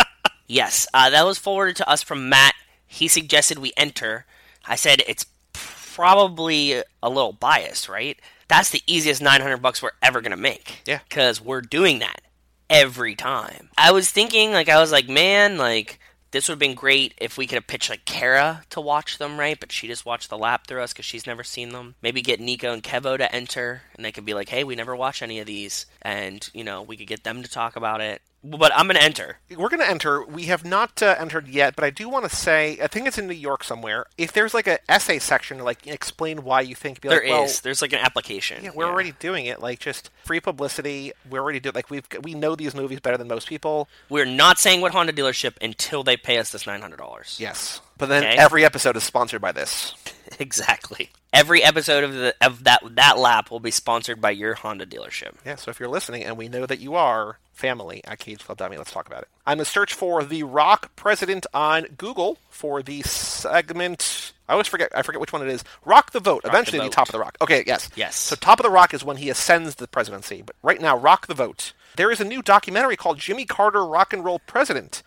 Yes, uh, that was forwarded to us from Matt. He suggested we enter. I said it's probably a little biased, right? That's the easiest 900 bucks we're ever going to make. Yeah. Cuz we're doing that every time. I was thinking like I was like, man, like this would have been great if we could have pitched like Kara to watch them, right? But she just watched the lap through us because she's never seen them. Maybe get Nico and Kevo to enter, and they could be like, "Hey, we never watch any of these," and you know we could get them to talk about it. But I'm gonna enter. We're going to enter. We have not uh, entered yet, but I do want to say, I think it's in New York somewhere. If there's like an essay section, like explain why you think, be There like, well. There's like an application. yeah, we're already doing it. Like just free publicity. We're already doing. Like we've we know these movies better than most people. We're not saying what Honda dealership until they pay us this nine hundred dollars. Yes, but then Okay. every episode is sponsored by this. [laughs] exactly. Every episode of the of that that lap will be sponsored by your Honda dealership. Yeah, so if you're listening, and we know that you are family at CageClub.me, let's talk about it. I'm going to search for The Rock President on Google for the segment. I always forget. I forget which one it is. Rock the Vote. the Eventually, the Vote. Top of the Rock. Okay, yes. Yes. So Top of the Rock is when he ascends the presidency. But right now, Rock the Vote. There is a new documentary called Jimmy Carter, Rock and Roll President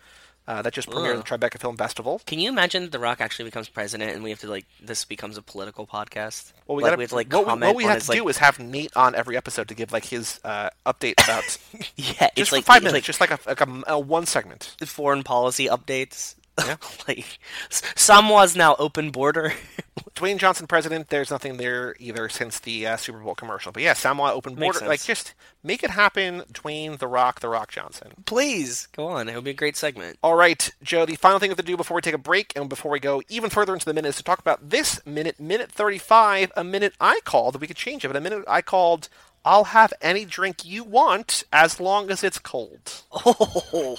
uh, that just premiered at the Tribeca Film Festival. Can you imagine The Rock actually becomes president and we have to like this becomes a political podcast? Well, we like gotta, we have to like what, we- what we have to like do is have Nate on every episode to give like his uh, update about [laughs] yeah, it's just for like five it's minutes, like just like a, like a, a one segment. foreign policy updates. Yeah. [laughs] like Samoa's now open border. [laughs] Dwayne Johnson president. There's nothing there either since the uh, Super Bowl commercial. But yeah, Samoa open border. Like just make it happen. Dwayne the Rock, the Rock Johnson. Please go on. It would be a great segment. All right, Joe. The final thing we have to do before we take a break and before we go even further into the minute is to talk about this minute, minute 35, a minute I called. That we could change it, but a minute I called. I'll have any drink you want as long as it's cold. [laughs]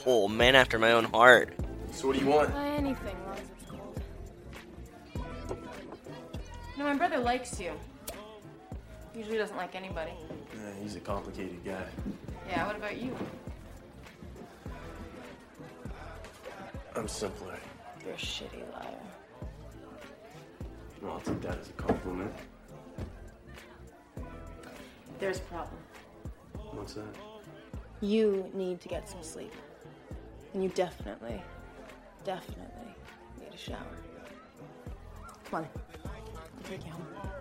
Oh, man after my own heart. So what do you want? Uh, anything, long as it's cold. No, my brother likes you. Usually doesn't like anybody. Yeah, he's a complicated guy. Yeah, what about you? I'm simpler. You're a shitty liar. Well, I'll take that as a compliment. There's a problem. What's that? You need to get some sleep. And you definitely, definitely need a shower. Come on. I'll take you home.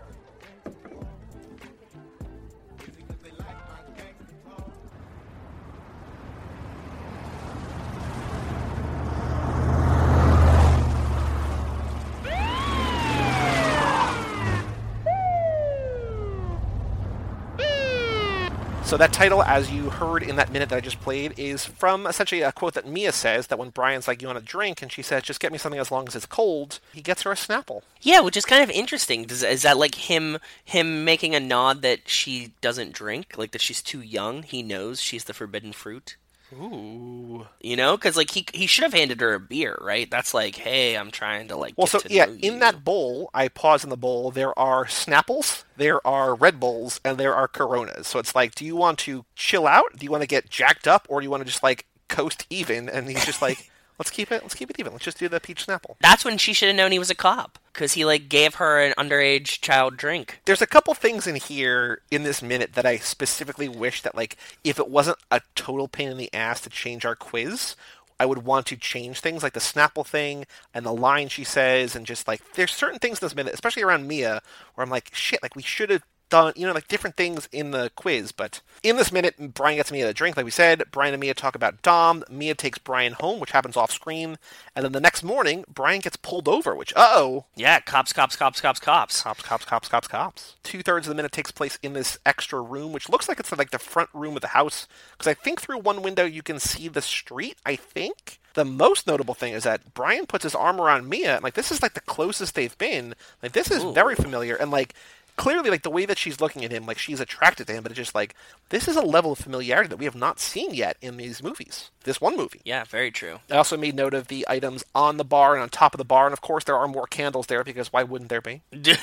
So that title, as you heard in that minute that I just played, is from essentially a quote that Mia says that when Brian's like, "You want a drink?" and she says, "Just get me something as long as it's cold." He gets her a Snapple. Yeah, which is kind of interesting. Does, is that like him him making a nod that she doesn't drink, like that she's too young? He knows she's the forbidden fruit. Ooh. You know, because like he he should have handed her a beer, right? That's like, hey, I'm trying to like. Well, so yeah, in that bowl, I pause in the bowl. There are Snapples, there are Red Bulls, and there are Coronas. So it's like, do you want to chill out? Do you want to get jacked up, or do you want to just like coast even? And he's just like, let's keep it, let's keep it even. Let's just do the peach Snapple. That's when she should have known he was a cop because he like gave her an underage child drink. There's a couple things in here in this minute that I specifically wish that like if it wasn't a total pain in the ass to change our quiz, I would want to change things like the Snapple thing and the line she says and just like there's certain things in this minute, especially around Mia, where I'm like, shit, like we should have done you know, like different things in the quiz, but in this minute Brian gets Mia a drink, like we said, Brian and Mia talk about Dom, Mia takes Brian home, which happens off screen, and then the next morning Brian gets pulled over, which uh oh Yeah, cops, cops, cops, cops, cops. Cops, cops, cops, cops, cops. Two thirds of the minute takes place in this extra room, which looks like it's like the front room of the house. Because I think through one window you can see the street. I think the most notable thing is that Brian puts his arm around Mia, and like this is like the closest they've been. Like this is Ooh. very familiar, and like clearly like the way that she's looking at him, like she's attracted to him. But it's just like this is a level of familiarity that we have not seen yet in these movies. This one movie. Yeah, very true. I also made note of the items on the bar and on top of the bar, and of course there are more candles there because why wouldn't there be? [laughs]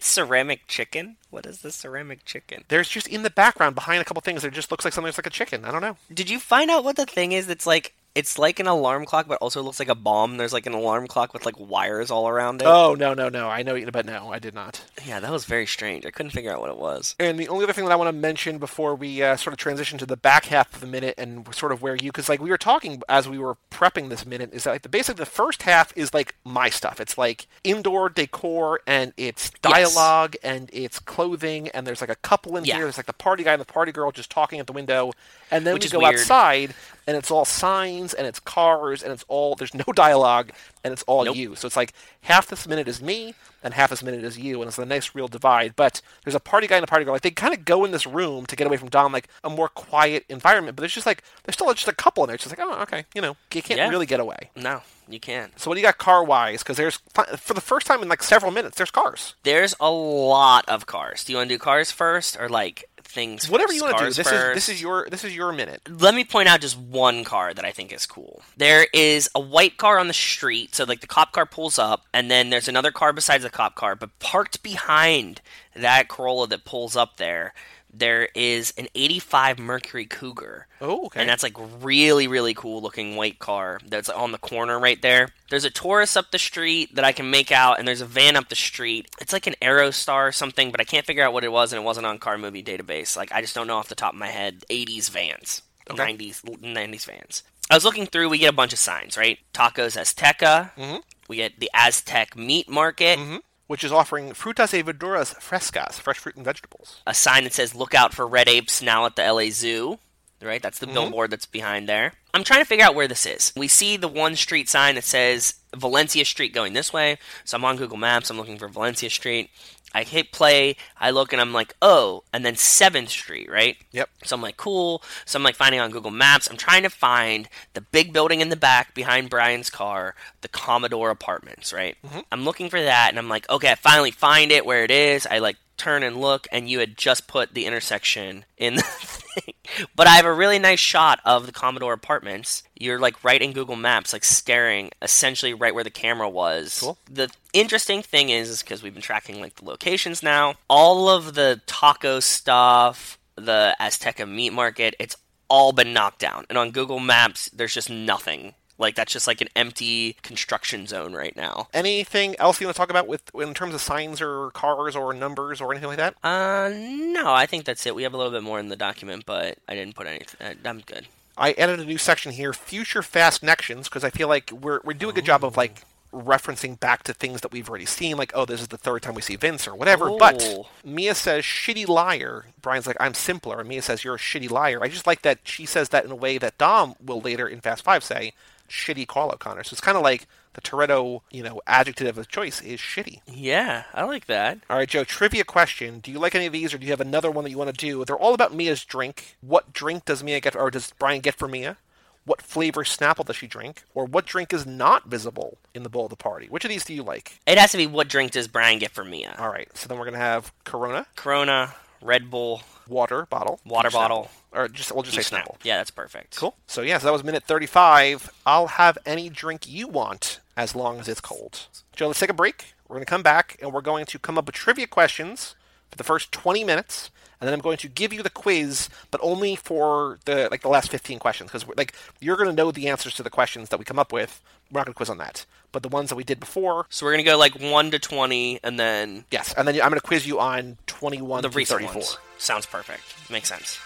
ceramic chicken? What is the ceramic chicken? There's just in the background behind a couple things. There just looks like something that's like a chicken. I don't know. Did you find out what the thing is that's like it's like an alarm clock but also looks like a bomb. There's like an alarm clock with like wires all around it. Oh no no no! I know, but no, I did not. Yeah, that was very strange. I couldn't figure out what it was. And the only other thing that I want to mention before we uh, sort of transition to the back half of the minute and sort of where you, because like we were talking as we were prepping this minute, is that like the basically the first half is like my stuff. It's like indoor decor and it's Yes. dialogue and it's clothing and there's like a couple in Yeah. here. There's like the party guy and the party girl just talking at the window, and then Which we go weird. outside and it's all signs and it's cars and it's all there's no [laughs] dialogue and it's all Nope. you. So it's like half this minute is me and half this minute is you, and it's a nice real divide. But there's a party guy and a party girl. Like they kind of go in this room to get away from Dom, like a more quiet environment. But there's just like there's still just a couple in there. It's just like oh okay, you know you can't Yeah. really get away. No, you can't. So what do you got car wise? Because there's for the first time in like several minutes, there's cars. There's a lot of cars. Do you want to do cars first or like things? Whatever you want to do. This is this is your this is your minute. let me point out just one car that I think is cool. There is a white car on the street, so like the cop car pulls up, and then there's another car besides the cop car, but parked behind that Corolla that pulls up there, there is an 85 Mercury Cougar. Oh, okay. And that's like really, really cool looking white car that's on the corner right there. There's a Taurus up the street that I can make out, and there's a van up the street. It's like an Aerostar or something, but I can't figure out what it was, and it wasn't on Car Movie Database. Like, I just don't know off the top of my head. 80s vans. Okay. 90s, 90s vans. I was looking through, we get a bunch of signs, right? Tacos Azteca. Mm-hmm. We get the Aztec Meat Market. Which is offering frutas y verduras frescas, fresh fruit and vegetables. a sign that says "Look out for red apes now at the LA Zoo." Right, that's the mm-hmm. billboard that's behind there. I'm trying to figure out where this is. We see the one street sign that says Valencia Street going this way. So I'm on Google Maps. I'm looking for Valencia Street. I hit play. I look and I'm like, oh, and then Seventh Street, right? Yep. So I'm like, cool. So I'm like finding on Google Maps. I'm trying to find the big building in the back behind Brian's car, the Commodore Apartments, right? Mm-hmm. I'm looking for that, and I'm like, okay, I finally find it where it is. I like turn and look, and you had just put the intersection in [laughs] the. [laughs] But I have a really nice shot of the Commodore Apartments. You're like right in Google Maps, like staring essentially right where the camera was. Cool. The interesting thing is, is because we've been tracking like the locations now, all of the taco stuff, the Azteca meat market, it's all been knocked down. And on Google Maps, there's just nothing. Like that's just like an empty construction zone right now. Anything else you want to talk about with in terms of signs or cars or numbers or anything like that? Uh, no, I think that's it. We have a little bit more in the document, but I didn't put anything. uh, I'm good. I added a new section here, future fast connections, because I feel like we're we do a good job of like referencing back to things that we've already seen, like oh, this is the third time we see Vince or whatever. But Oh. Mia says shitty liar. Brian's like I'm simpler, and Mia says you're a shitty liar. I just like that she says that in a way that Dom will later in Fast Five say shitty call out Connor. So it's kind of like the Toretto, you know, adjective of choice is shitty. Yeah, I like that. All right, Joe, trivia question. Do you like any of these, or do you have another one that you want to do? They're all about Mia's drink. What drink does Mia get, or does Brian get for Mia? What flavor Snapple does she drink? Or what drink is not visible in the bowl of the party? Which of these do you like? It has to be what drink does Brian get for Mia? All right, so then we're going to have Corona, Corona, Red Bull, water bottle, Water bottle. Snapple. Or just, we'll just say Snapple. Snapple. Yeah, that's perfect. Cool. So, yeah, so that was minute 35. I'll have any drink you want as long as it's cold. Joe, let's take a break. We're going to come back and we're going to come up with trivia questions for the first 20 minutes. And then I'm going to give you the quiz, but only for the like the last 15 questions because like you're going to know the answers to the questions that we come up with. We're not going to quiz on that, but the ones that we did before, So we're gonna go like one to twenty, and then yes. And then I'm going to quiz you on 21 the to 34. ones. Sounds perfect. Makes sense.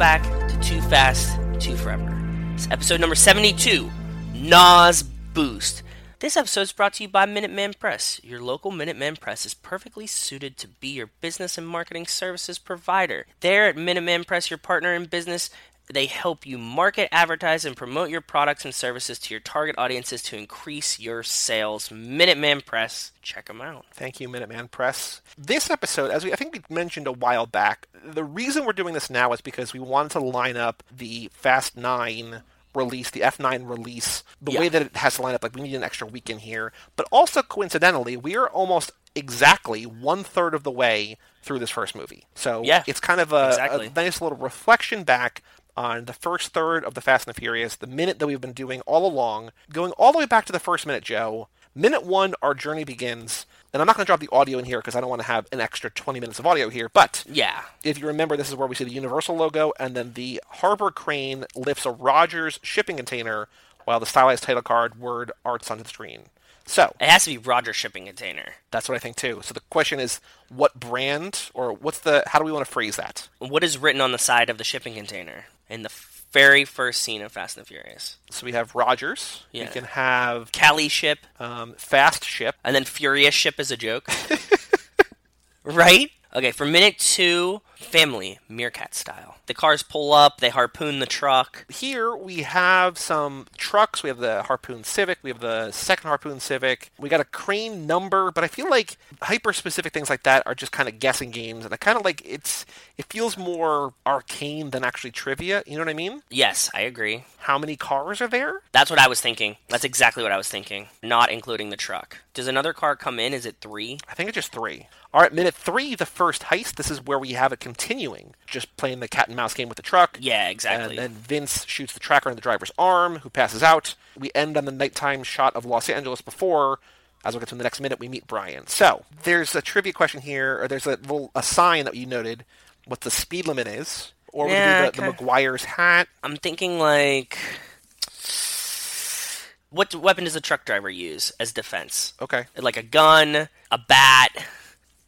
Back to Too Fast, Too Forever. It's episode number 72, NOS Boost. This episode is brought to you by Minuteman Press. Your local Minuteman Press is perfectly suited to be your business and marketing services provider. There at Minuteman Press, your partner in business, they help you market, advertise, and promote your products and services to your target audiences to increase your sales. Minuteman Press, check them out. Thank you, Minuteman Press. This episode, as we I think we mentioned a while back, the reason we're doing this now is because we wanted to line up the Fast Nine release, the F9 release, the Yeah. way that it has to line up. Like we need an extra week in here, but also coincidentally, we are almost exactly one third of the way through this first movie. So Yeah, it's kind of a, exactly. a nice little reflection back on the first third of the Fast and the Furious, the minute that we've been doing all along, going all the way back to the first minute, Joe. Minute one, our journey begins. and I'm not going to drop the audio in here because I don't want to have an extra 20 minutes of audio here, but Yeah. if you remember, this is where we see the Universal logo, and then the harbor crane lifts a Rogers shipping container while the stylized title card word arts onto the screen. So It has to be Rogers shipping container. that's what I think too. So the question is, what brand or what's the? How do we want to phrase that? What is written on the side of the shipping container in the very first scene of Fast and the Furious? So we have Rogers. Yeah. We can have Cali ship, um, Fast Ship. and then Furious ship is a joke. [laughs] right? Okay, for minute two, family, meerkat style. The cars pull up, they harpoon the truck. Here we have some trucks. We have the Harpoon Civic. We have the second Harpoon Civic. We got a crane number, but I feel like hyper specific things like that are just kind of guessing games, and I kind of like it's. It feels more arcane than actually trivia. You know what I mean? Yes, I agree. How many cars are there? That's what I was thinking. That's exactly what I was thinking. Not including the truck. Does another car come in? Is it three? I think it's just three. All right, minute three, the first heist. This is where we have it continuing, just playing the cat and mouse game with the truck. Yeah, exactly. And then Vince shoots the tracker in the driver's arm, who passes out. We end on the nighttime shot of Los Angeles before, as we'll get to in the next minute, we meet Brian. So, there's a trivia question here, or there's a little a sign that you noted what the speed limit is. Or Yeah, do the, the McGuire's hat. I'm thinking like. What weapon does a truck driver use as defense? Okay. Like a gun, a bat,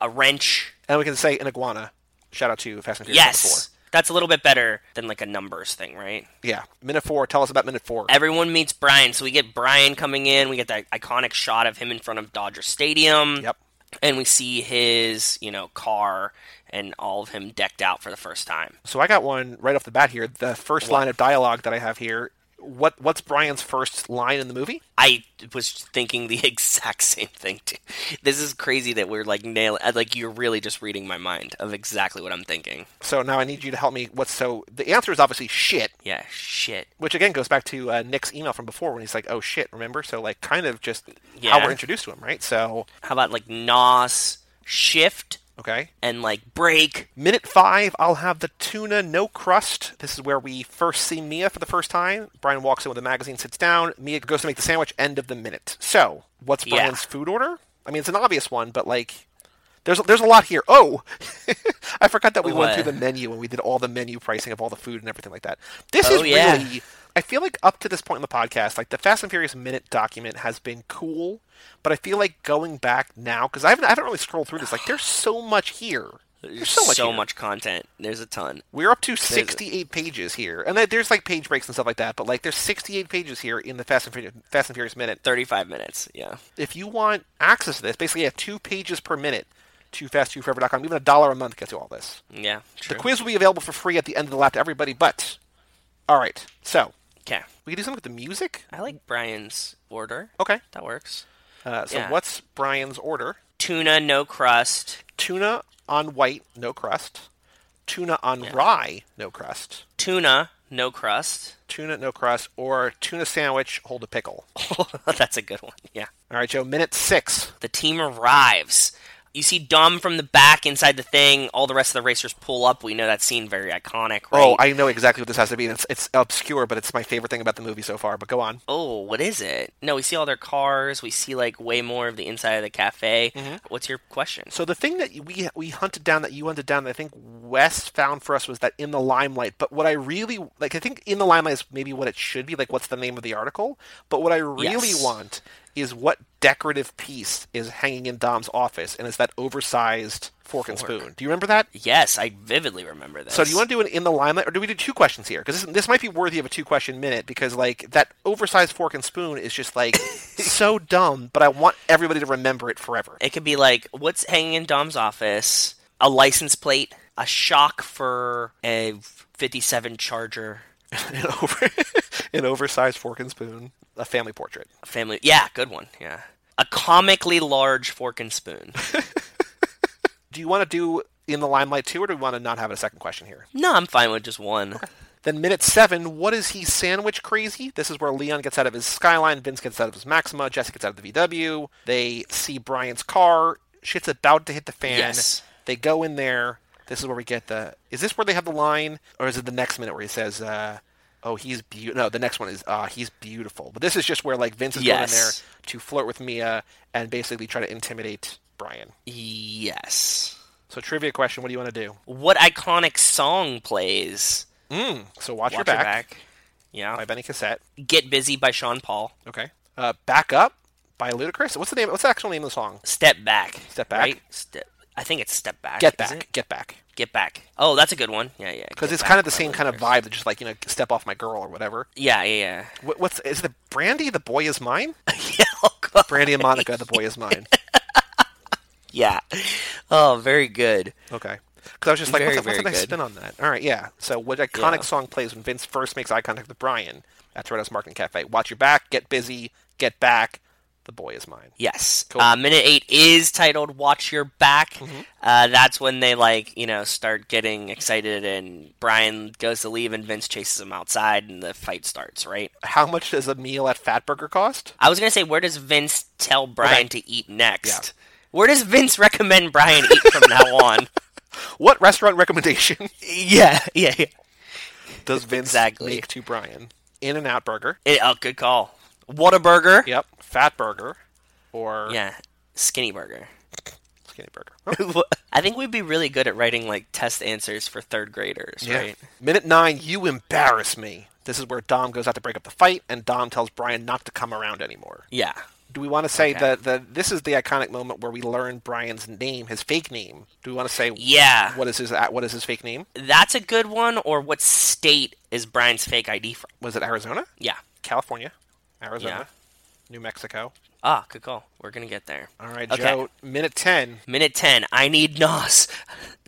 a wrench. And we can say an iguana. Shout out to Fast and Furious Yes! That's a little bit better than like a numbers thing, right? Yeah. Minute four. Tell us about minute four. Everyone meets Brian, so we get Brian coming in. We get that iconic shot of him in front of Dodger Stadium. Yep. And we see his, you know, car and all of him decked out for the first time. So I got one right off the bat here. The first line of dialogue that I have here. What What's Brian's first line in the movie? I was thinking the [laughs] exact same thing too. This is crazy that we're like nailing. Like you're really just reading my mind of exactly what I'm thinking. So now I need you to help me. What's so? The answer is obviously shit. Yeah, shit. Which again goes back to uh, Nick's email from before when he's like, "Oh shit," remember? So like, kind of just how Yeah. we're introduced to him, right? So How about like nos, shift, okay, and like break? minute five, I'll have the tuna no crust. This is where we first see Mia for the first time. Brian walks in with a magazine, sits down. Mia goes to make the sandwich. End of the minute. So what's Yeah. Brian's food order? I mean, it's an obvious one, but like. There's, there's a lot here. Oh, [laughs] I forgot that we went through the menu and we did all the menu pricing of all the food and everything like that. This Oh, is yeah. really I feel like up to this point in the podcast, like the Fast and Furious minute document has been cool, but I feel like going back now because I haven't I haven't really scrolled through this. Like there's so much here. There's so much. here. much content. There's a ton. We're up to 68 pages here, and there's like page breaks and stuff like that. But like there's 68 pages here in the Fast and Furious, Fast and Furious minute. 35 minutes. Yeah. If you want access to this, basically you have two pages per minute to fast2forever.com. Even a dollar a month gets you all this. Yeah. True. The quiz will be available for free at the end of the lap to everybody. But all right, so Okay. we can do something with the music. I like Brian's order. Okay. That works. Uh, so Yeah. what's Brian's order? Tuna, no crust. Tuna on white, no crust. Tuna on rye, no crust. Tuna, no crust. Tuna, no crust, or tuna sandwich, hold a pickle. [laughs] That's a good one. Yeah. All right, Joe. Minute six. The team arrives. You see Dom from the back inside the thing. All the rest of the racers pull up. We know that scene very iconic, right? Oh, I know exactly what this has to be. It's it's obscure, but it's my favorite thing about the movie so far. But go on. Oh, what is it? No, we see all their cars. We see like way more of the inside of the cafe. Mm-hmm. What's your question? So the thing that we we hunted down, that you hunted down, that I think Wes found for us was that in the limelight. But what I really like, I think in the limelight is maybe what it should be. Like, what's the name of the article? But what I really Yes. want is what decorative piece is hanging in Dom's office, and it's that oversized fork, and spoon. Do you remember that? Yes, I vividly remember this. So do you want to do it in the limelight, or do we do two questions here? Because this, this might be worthy of a two-question minute. Because like that oversized fork and spoon is just like [laughs] so dumb, but I want everybody to remember it forever. It could be like what's hanging in Dom's office, a license plate, a shock for a 57 Charger, [laughs] an, over, [laughs] an oversized fork and spoon, a family portrait. a family. Yeah, good one. Yeah, a comically large fork and spoon. [laughs] Do you want to do in the limelight too, or do we want to not have a second question here? no, I'm fine with just one. Then minute seven, what is he sandwich crazy? This is where Leon gets out of his Skyline, Vince gets out of his Maxima, Jesse gets out of the VW. They see Brian's car. Shit's about to hit the fan. Yes. They go in there. This is where we get the. Is this where they have the line, or is it the next minute where he says, uh, "Oh, he's beautiful"? No, the next one is, "Ah, he's beautiful." But this is just where like Vince is going in there to flirt with Mia and basically try to intimidate Brian. Yes. So trivia question: What do you want to do? What iconic song plays? Mm, so watch, Watch your back, back. Yeah. by Benny Cassette. Get Busy by Sean Paul. Okay. Uh, back up by Ludacris. What's the name? What's the actual name of the song? Step Back. Step Back? Right? Step. I think it's Step Back. Get back. Get back. Get Back. Oh, that's a good one. Yeah, yeah. Because it's kind of the same kind of vibe, that just like you know, step off my girl or whatever. Yeah, yeah, What, what's is it? Brandy, the boy is mine. yeah. [laughs] yeah. Oh. Brandy and Monica, the boy is mine. [laughs] Yeah. Oh, very good. Okay. Because I was just like, Very, what's, what's a nice good. spin on that? All right, yeah. So what iconic Yeah. song plays when Vince first makes eye contact with Brian at Toretto's Market Cafe? Watch your back, get busy, get back. The boy is mine. Yes. Cool. Mm-hmm. Uh, minute eight is titled "Watch Your Back." Uh, that's when they like you know start getting excited, and Brian goes to leave, and Vince chases him outside, and the fight starts. Right. How much does a meal at Fatburger cost? I was gonna say, where does Vince tell Brian Okay. to eat next? Yeah. Where does Vince recommend Brian eat from now [laughs] on? What restaurant recommendation [laughs] Yeah, yeah, yeah. does Vince Exactly. make to Brian? In and Out Burger. Eh, oh, good call. What a burger. Yep. Fat Burger. Or Yeah. Skinny Burger. Skinny Burger. [laughs] I think we'd be really good at writing like test answers for third graders, right? Minute nine, you embarrass me. This is where Dom goes out to break up the fight, and Dom tells Brian not to come around anymore. Yeah. Do we want to say Okay. that, that this is the iconic moment where we learn Brian's name, his fake name? Do we want to say Yeah. what is his uh, what is his fake name? That's a good one. Or what state is Brian's fake ID from? Was it Arizona, Yeah. California, Arizona, Yeah. New Mexico? Ah, good call. We're gonna get there. All right, Okay. Joe. Minute ten. Minute 10. I need NOS.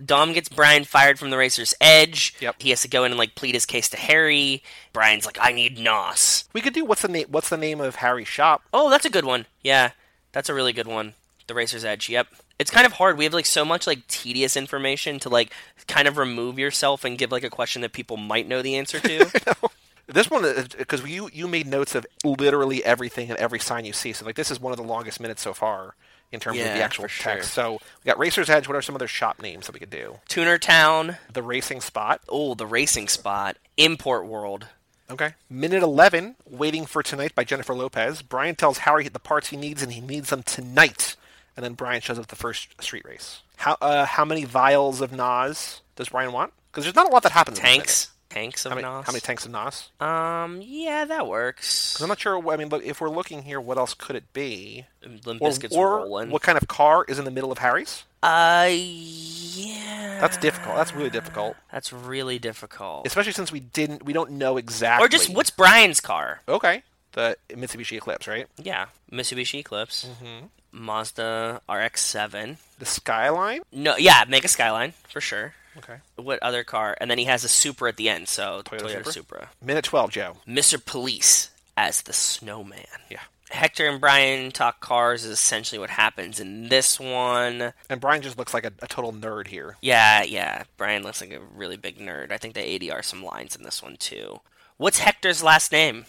Dom gets Brian fired from the racer's edge. Yep. He has to go in and like plead his case to Harry. Brian's like, I need NOS. We could do what's the name? What's the name of Harry's shop? Oh, that's a good one. Yeah. That's a really good one. The racer's edge. Yep. It's kind of hard. We have like so much like tedious information to like kind of remove yourself and give like a question that people might know the answer to. [laughs] This one, because you you made notes of literally everything and every sign you see. So like this is one of the longest minutes so far in terms of the actual text. sure. So we got Racer's Edge. What are some other shop names that we could do? Tuner Town. The Racing Spot. Oh, the racing spot. Import World. Okay. Minute 11, Waiting for Tonight by Jennifer Lopez. Brian tells Harry the parts he needs, and he needs them tonight. And then Brian shows up the first street race. How uh, how many vials of NOS does Brian want? Because there's not a lot that happens. in Tanks. Tanks of. How many, NOS. how many tanks of NOS? Um, yeah, that works. 'Cause I'm not sure. I mean, look, if we're looking here, what else could it be? Limp Or, Bizkit's or rolling. what kind of car is in the middle of Harry's? Uh, yeah. That's difficult. That's really difficult, That's really difficult. especially since we didn't, we don't know exactly. Or just what's Brian's car? okay? The Mitsubishi Eclipse, right? Yeah, Mitsubishi Eclipse, Mm-hmm. Mazda RX-7. The Skyline. No, yeah, Mega Skyline for sure. Okay. What other car? And then he has a Supra at the end, so Toyota Toyota, Supra? Supra. Minute 12, Joe. Mr. Police as the Snowman. Yeah. Hector and Brian talk cars is essentially what happens in this one. And Brian just looks like a, a total nerd here. Yeah, yeah. Brian looks like a really big nerd. I think they ADR some lines in this one too. What's Hector's last name?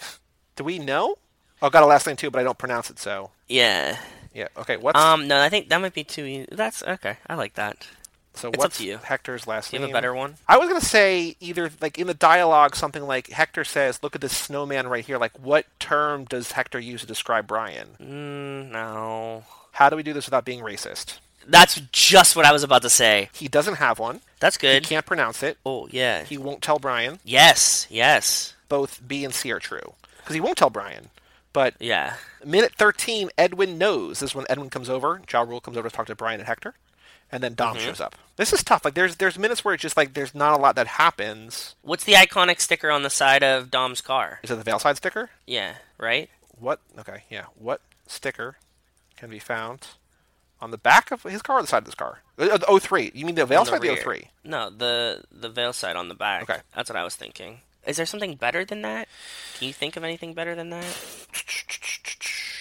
[laughs] Do we know? Oh, got a last name too, but I don't pronounce it. So Yeah. yeah. Okay. What's Um. No, I think that might be too. e- That's okay. I like that. So? it's up What's to you. Hector's last you name? have a better one? I was gonna say either like in the dialogue something like Hector says, "Look at this snowman right here." Like, what term does Hector use to describe Brian? Mm, no. How do we do this without being racist? That's just what I was about to say. He doesn't have one. That's good. He can't pronounce it. Oh yeah. He won't tell Brian. Yes. Yes. Both B and C are true because he won't tell Brian. But Yeah. minute 13, Edwin knows. This is when Edwin comes over. Ja Rule comes over to talk to Brian and Hector. And then Mm-hmm. Dom shows up. This is tough. Like there's there's minutes where it's just like there's not a lot that happens. What's the iconic sticker on the side of Dom's car? Is it the Veilside sticker? Yeah. Right. What okay, yeah. What sticker can be found on the back of his car or the side of his car? Uh, The 03. You mean the On Veilside or the rear. 03? No, the the veil side on the back. Okay. That's what I was thinking. Is there something better than that? Can you think of anything better than that? [laughs]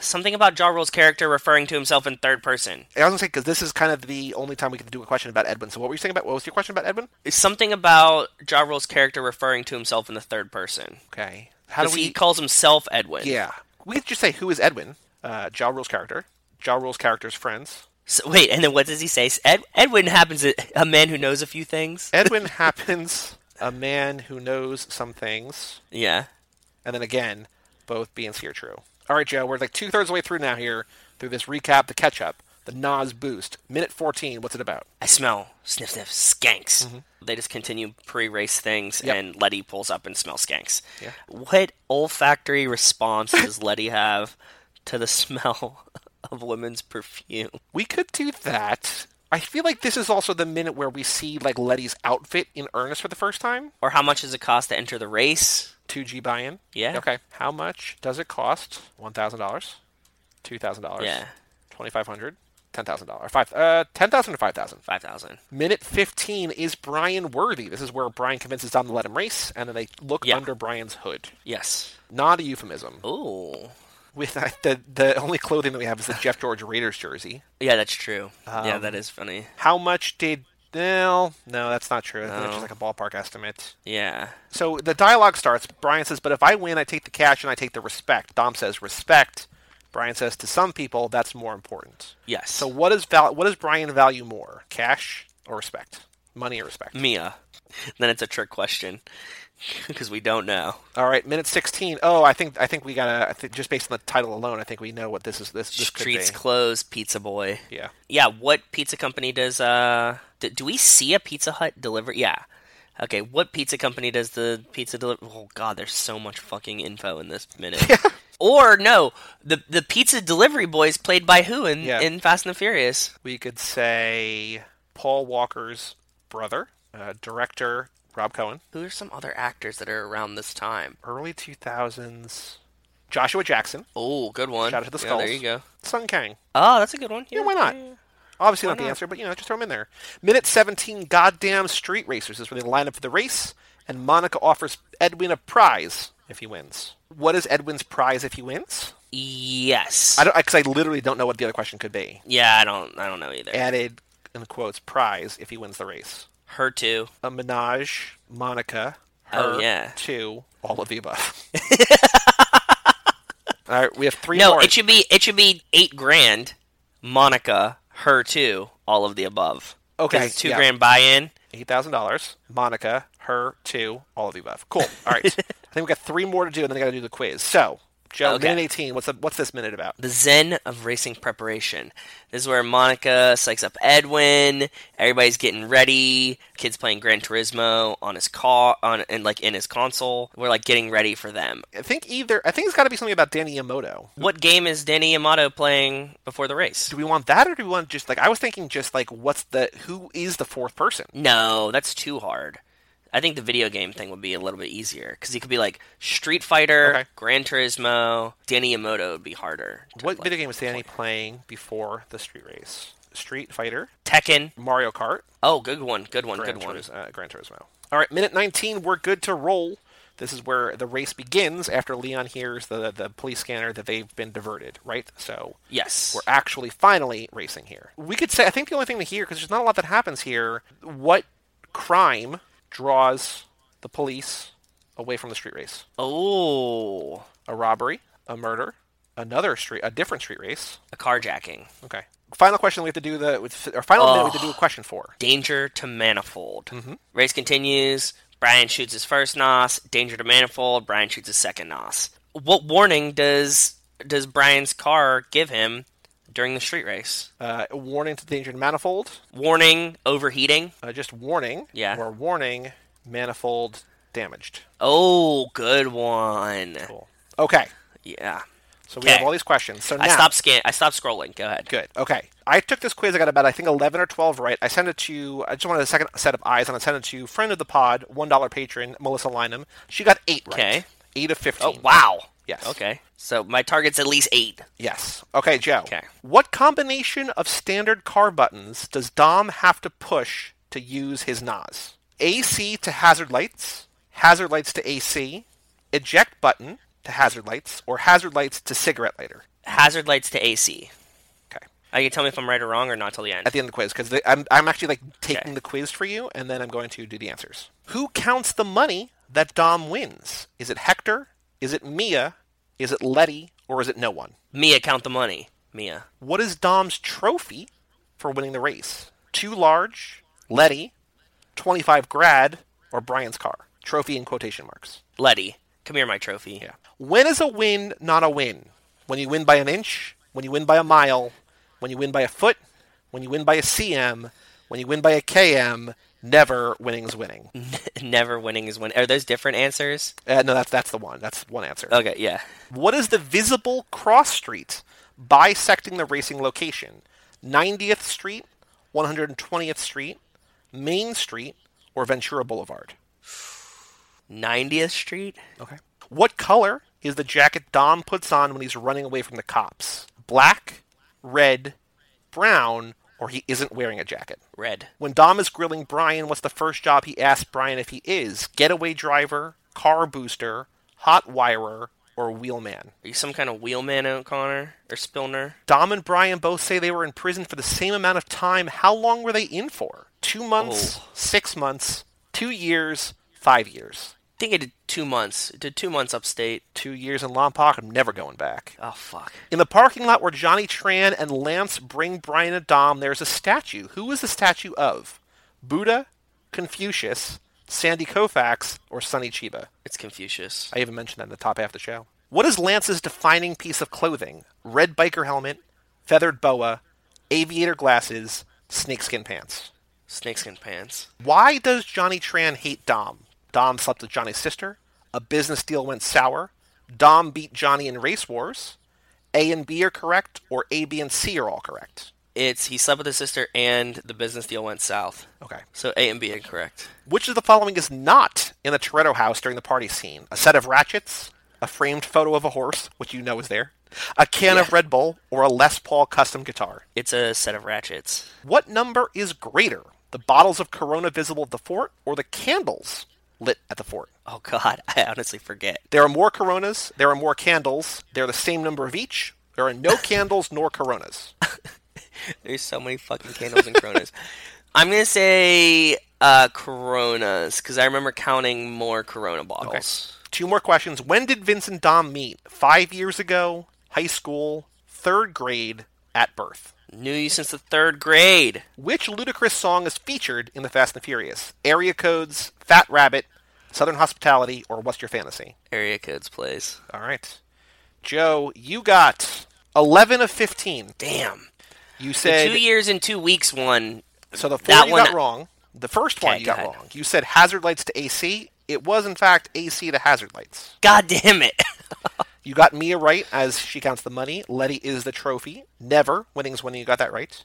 Something about Ja Rule's character referring to himself in third person. I was gonna say because this is kind of the only time we can do a question about Edwin. So what were you saying about what was your question about Edwin? Something about Ja Rule's character referring to himself in the third person. Okay. How do we? he calls himself Edwin. yeah, we could just say who is Edwin? Uh, Ja Rule's character. Ja Rule's character's friends. So, wait, and then what does he say? Ed, Edwin happens to a man who knows a few things. [laughs] Edwin happens a man who knows some things, Yeah. and then again, both B and C are true. All right, Joe, we're like two thirds of the way through now here through this recap, the catch up, the NOS boost. Minute 14, what's it about? I smell sniff sniff skanks. They just continue pre-race things, Mm-hmm. Yep. and Letty pulls up and smells skanks. Yeah. What olfactory response [laughs] does Letty have to the [laughs] smell of women's perfume? We could do that. I feel like this is also the minute where we see like Letty's outfit in earnest for the first time. Or how much does it cost to enter the race? 2G buy-in. Yeah. Okay. How much does it cost? One thousand dollars, two thousand dollars, Yeah, twenty-five hundred, ten thousand dollars, five, uh, ten thousand or five thousand. five thousand. Minute fifteen is Brian worthy. This is where Brian convinces Dom to let him race, and then they look Yeah. under Brian's hood. Yes. Not a euphemism. Ooh. With the the only clothing that we have is the Jeff George Raiders jersey. Yeah, that's true. yeah, Um, that is funny. How much did? No, no, that's not true. That's No. just like a ballpark estimate. Yeah. So the dialogue starts. Brian says, "But if I win, I take the cash and I take the respect." Dom says, "Respect." Brian says, "To some people, that's more important." Yes. So what is val- What does Brian value more, cash or respect? Money or respect? Mia. Then it's a trick question [laughs] because we don't know. All right, minute sixteen. Oh, I think I think we gotta. I think just based on the title alone, I think we know what this is. This this Streets closed, Pizza Boy. yeah. Yeah, what pizza company does uh d- do we see a Pizza Hut deliver? Yeah. Okay, what pizza company does the pizza deliver? Oh god, there's so much fucking info in this minute. [laughs] or no, the the pizza delivery boys played by who in Yeah. in Fast and the Furious? We could say Paul Walker's brother, uh, director Rob Cohen, Who are some other actors that are around this time? early two thousands. Joshua Jackson, Oh, good one. Shout out to the Yeah, there you go. Sung Kang. Oh, that's a good one. Yeah, why not? Obviously Why not the not? answer, but you know, just throw them in there. Minute 17, goddamn street racers is where they line up for the race, and Monica offers Edwin a prize if he wins. What is Edwin's prize if he wins? Yes. I don't, because I literally don't know what the other question could be. yeah, I don't. I don't know either. Added in quotes prize if he wins the race. Her too. A menage, Monica, Oh, yeah. two, all of the above. [laughs] all right, we have three No, more. it should be it should be eight grand. Monica, her too, all of the above. Okay, two yeah. grand buy-in. eight thousand dollars. Monica, her, too, all of the above. Cool. All right. [laughs] I think we got three more to do, and then I got to do the quiz. So, Joe, Okay. minute eighteen. What's the, what's this minute about? The zen of racing preparation. This is where Monica psychs up Edwin. Everybody's getting ready. Kids playing Gran Turismo on his car, on and like in his console. We're like getting ready for them. I think either. I think it's got to be something about Danny Yamato. What game is Danny Yamato playing before the race? Do we want that, or do we want just like I was thinking, just like what's the who is the fourth person? No, that's too hard. I think the video game thing would be a little bit easier because he could be like Street Fighter, Okay. Gran Turismo. Danny Yamato would be harder. What play. video game was Danny playing before the street race? Street Fighter, Tekken. Mario Kart, Oh, good one, good one, Gran, good one. Turis- uh, Gran Turismo. All right, minute 19, we're good to roll. This is where the race begins after Leon hears the, the police scanner that they've been diverted, right? So Yes. we're actually finally racing here. We could say, I think the only thing to hear, because there's not a lot that happens here, what crime draws the police away from the street race? Oh, A robbery, a murder, another street, a different street race. a carjacking. Okay. Final question we have to do the, or final minute we have to do a question for. Danger to Manifold. Mm-hmm. Race continues. Brian shoots his first NOS. Danger to Manifold. Brian shoots his second NOS. What warning does does Brian's car give him during the street race? Uh, warning to danger to manifold. Warning overheating. Uh, just warning. Yeah. Or warning manifold damaged. Oh, good one. Cool. Okay. Yeah. So we have all these questions. So now, I stopped scan. I stopped scrolling. Go ahead. Good. Okay. I took this quiz. I got about I think eleven or twelve right. I sent it to. I just wanted a second set of eyes, and I sent it to friend of the pod, one dollar patron Melissa Lynham. She got eight right. Okay. Eight of Oh fifteen. wow. Yes. Okay. So my target's at least eight. Yes. Okay, Joe. Okay. What combination of standard car buttons does Dom have to push to use his NOS? AC to hazard lights, hazard lights to AC, eject button to hazard lights, or hazard lights to cigarette lighter? Hazard lights to AC. Okay. Are you gonna tell me if I'm right or wrong or not till the end? At the end of the quiz, because I'm, I'm actually like taking Okay. the quiz for you, and then I'm going to do the answers. Who counts the money that Dom wins? Is it Hector? Is it Mia? Is it Letty? Or is it no one? Mia, count the money. Mia. What is Dom's trophy for winning the race? Too large, Letty, 25 grad, or Brian's car? Trophy in quotation marks. Letty. Come here, my trophy. Yeah. When is a win not a win? when you win by an inch, when you win by a mile, when you win by a foot, when you win by a cm, when you win by a km, [laughs] never winning is winning. Never winning is winning. Are those different answers? Uh, no, that's that's the one. That's one answer. Okay, yeah. What is the visible cross street bisecting the racing location? 90th Street, 120th Street, Main Street, or Ventura Boulevard? 90th Street? Okay. What color is the jacket Dom puts on when he's running away from the cops? Black, red, brown, or he isn't wearing a jacket? Red. When Dom is grilling Brian, what's the first job he asks Brian if he is? Getaway driver, car booster, hot wirer, or wheelman? Are you some kind of wheelman, O'Connor? Or Spilner? Dom and Brian both say they were in prison for the same amount of time. How long were they in for? Two months, Oh. six months, two years, five years. I think I did two months. Did two months upstate. Two years in Lompoc, I'm never going back. Oh, fuck. In the parking lot where Johnny Tran and Lance bring Brian and Dom, there's a statue. Who is the statue of? Buddha, Confucius, Sandy Koufax, or Sonny Chiba? It's Confucius. I even mentioned that in the top half of the show. What is Lance's defining piece of clothing? Red biker helmet, feathered boa, aviator glasses, snakeskin pants. Snakeskin pants. Why does Johnny Tran hate Dom? Dom slept with Johnny's sister. A business deal went sour. Dom beat Johnny in race wars. A and B are correct, or A, B, and C are all correct. It's he slept with his sister and the business deal went south. Okay. So A and B are correct. Which of the following is not in the Toretto house during the party scene? A set of ratchets, a framed photo of a horse, which you know is there, a can of Red Bull, or a Les Paul custom guitar? It's a set of ratchets. What number is greater? The bottles of Corona visible at the fort, or the candles lit at the fort? Oh god, [laughs] I honestly forget. There are more Coronas. There are more candles. They're the same number of each. There are no [laughs] candles nor Coronas. [laughs] There's so many fucking candles and Coronas. I'm gonna say uh, Coronas because I remember counting more Corona bottles. Two more questions. When did Vince and Dom meet? Five years ago, high school, third grade, at birth. Knew you since the third grade. Which Ludacris song is featured in The Fast and the Furious? Area Codes, Fat Rabbit, Southern Hospitality, or What's Your Fantasy? Area codes plays. All right. Joe, you got 11 of 15. Damn. You The said two years and two weeks one. So the four That you one- got wrong. The first one you got ahead. wrong. You said hazard lights to AC. It was in fact AC to hazard lights. God damn it. [laughs] You got Mia right as she counts the money. Letty is the trophy. Never. Winning is winning. You got that right.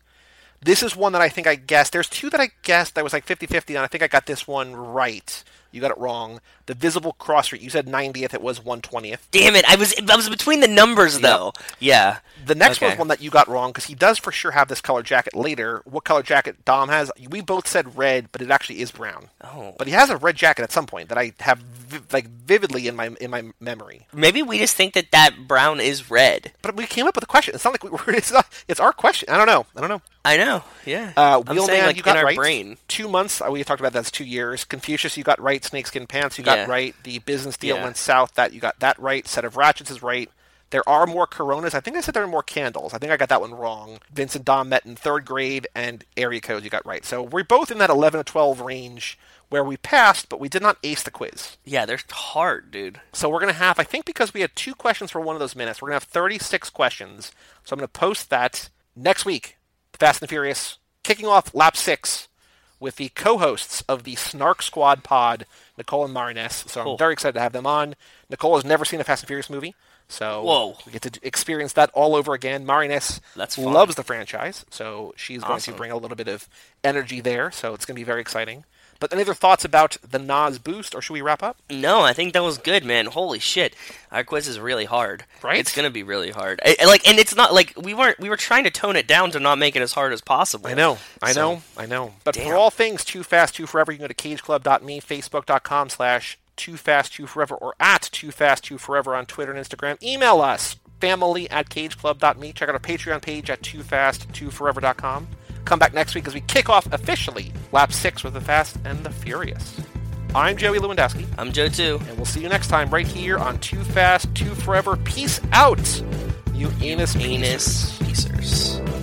This is one that I think I guessed. There's two that I guessed that was like 50-50, and I think I got this one right. You got it wrong. The visible cross street. You said 90th. It was 120th. damn it. I was I was between the numbers though. Yeah. The next Okay. one's one that you got wrong because he does for sure have this color jacket later. What color jacket Dom has? We both said red, but it actually is brown. Oh. But he has a red jacket at some point that I have vi- like vividly in my in my memory. Maybe we just think that that brown is red. But we came up with a question. It's not like we were. [laughs] It's not. It's our question. I don't know. I don't know. I know. Yeah. Uh, Wheelman, like you got in our right. brain. Two months. uh, We talked about that's two years. Confucius, you got right. Snakeskin pants, you got Yeah. right. The business deal Yeah. went south. That you got that right. Set of ratchets is right. There are more Coronas. I think I said there are more candles. I think I got that one wrong. Vincent and Dom met in third grade, and area codes you got right. So we're both in that 11 to 12 range where we passed, but we did not ace the quiz. Yeah, they're hard, dude. So we're going to have, I think because we had two questions for one of those minutes, we're going to have 36 questions. So I'm going to post that next week. Fast and Furious, kicking off lap six with the co-hosts of the Snark Squad pod, Nicole and Marinez. So I'm very excited to have them on. Nicole has never seen a Fast and Furious movie. So Whoa. we get to experience that all over again. That's fun. loves the franchise, so she's going to bring a little bit of energy there. So it's going to be very exciting. But any other thoughts about the NOS boost, or should we wrap up? No, I think that was good, man. Holy shit, our quiz is really hard. Right? It's gonna be really hard. I, like, and it's not like we weren't. We were trying to tone it down to not make it as hard as possible. I know, I So- know, I know. But for all things Too Fast, Too Forever, you can go to cageclub.me, facebook.com slash Too Fast, Too Forever, or at Too Fast, Too Forever on Twitter and Instagram. Email us, family at cageclub.me. Check out our Patreon page at TooFastTooForever.com. Come back next week as we kick off officially Lap 6 with the Fast and the Furious. I'm Joey Lewandowski, I'm Joe too. and we'll see you next time right here on Too Fast, Too Forever. Peace out, you anus Anus piecers.